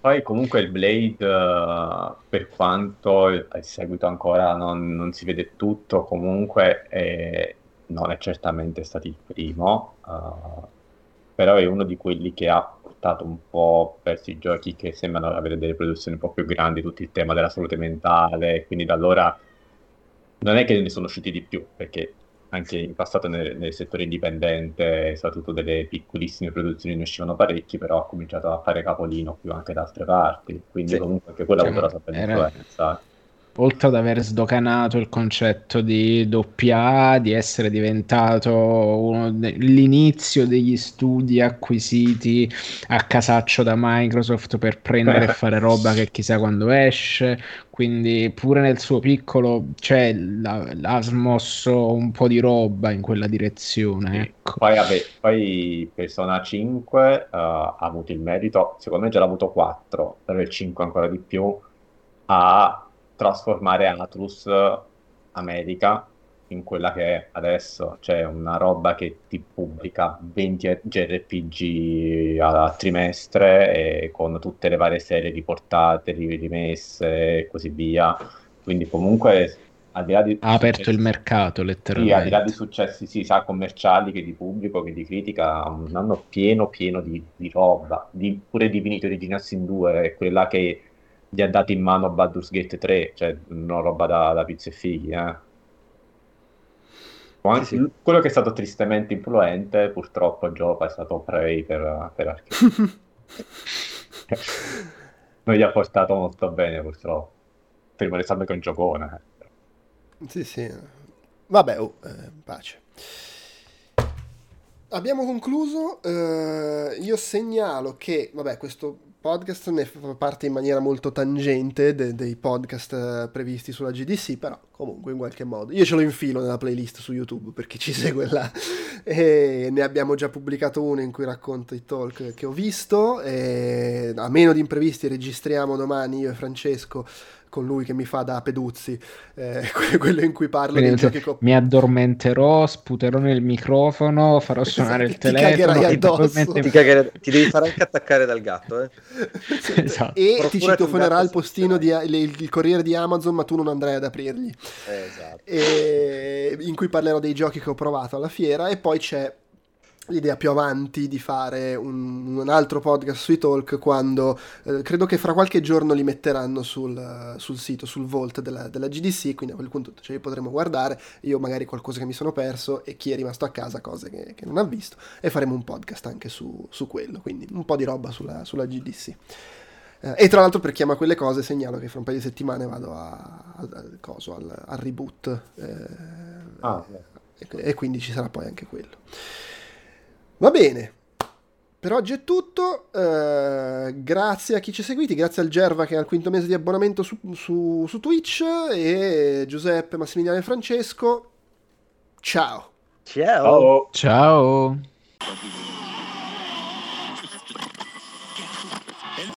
Poi comunque il Blade, eh, per quanto il seguito ancora non, non si vede tutto, comunque è- non è certamente stato il primo, eh, però è uno di quelli che ha portato un po' verso i giochi che sembrano avere delle produzioni un po' più grandi, tutto il tema della salute mentale, quindi da allora non è che ne sono usciti di più, perché anche in passato nel, nel settore indipendente, soprattutto delle piccolissime produzioni ne uscivano parecchi, però ha cominciato a fare capolino più anche da altre parti, quindi Sì. comunque anche quello ha avuto la sua influenza. Oltre ad aver sdoganato il concetto di doppia A, di essere diventato de- l'inizio degli studi acquisiti a casaccio da Microsoft per prendere e fare roba che chissà quando esce, quindi pure nel suo piccolo cioè, l'ha, l'ha smosso un po' di roba in quella direzione. Sì. Ecco. Poi, vabbè, poi Persona 5 eh, ha avuto il merito, secondo me già l'ha avuto 4, però il 5 ancora di più, a trasformare Atlus America in quella che è adesso, cioè una roba che ti pubblica 20 JRPG a trimestre e con tutte le varie serie riportate, ri- rimesse e così via. Quindi comunque al di là di Ha aperto successi- il mercato sì, al di letteralmente. là di successi sì, sia commerciali che di pubblico che di critica, un anno pieno pieno di, di roba, di, pure Divinity Original Sin 2, è quella che gli ha dato in mano Baldur's Gate 3, cioè una roba da, da pizza e figli, eh. Qua- Sì. Quello che è stato tristemente influente, purtroppo, Giopa è stato Prey per, per Arcane. [laughs] non gli ha portato molto bene purtroppo. Prima di sempre con giocone. Sì, sì. Vabbè, oh, eh, pace. Abbiamo concluso. eh, io segnalo che, vabbè, questo podcast ne fa parte in maniera molto tangente de- dei podcast eh, previsti sulla GDC, però comunque in qualche modo. Io ce lo infilo nella playlist su YouTube per chi ci segue là. E ne abbiamo già pubblicato uno in cui racconto i talk che ho visto. A meno di imprevisti registriamo domani io e Francesco con lui che mi fa da Peduzzi, eh, [laughs] que- quello in cui parlo Quindi, giochi co- mi addormenterò, sputerò nel microfono, farò suonare il Esatto, ti cagherai telefono addosso. probabilmente- Ti, caghere- ti devi fare anche attaccare dal gatto, eh. [laughs] Esatto. e Procurati ti citofonerà il postino di, il, il corriere di Amazon ma tu non andrai ad aprirgli esatto. e- in cui parlerò dei giochi che ho provato alla fiera e poi c'è l'idea più avanti di fare un, un altro podcast sui talk quando eh, credo che fra qualche giorno li metteranno sul, sul sito, sul vault della, della GDC, quindi a quel punto ce li potremo guardare, io magari qualcosa che mi sono perso e chi è rimasto a casa cose che, che non ha visto e faremo un podcast anche su, su quello, quindi un po' di roba sulla, sulla GDC. Eh, e tra l'altro per chi ama quelle cose segnalo che fra un paio di settimane vado a, al, al coso, al, al reboot eh, Ah, e, e quindi ci sarà poi anche quello. Va bene. Per oggi è tutto. eh, grazie a chi ci ha seguiti. Grazie al Gerva che ha il quinto mese di abbonamento su, su- su Twitch. E Giuseppe, Massimiliano e Francesco. Ciao. Ciao. Ciao. Ciao.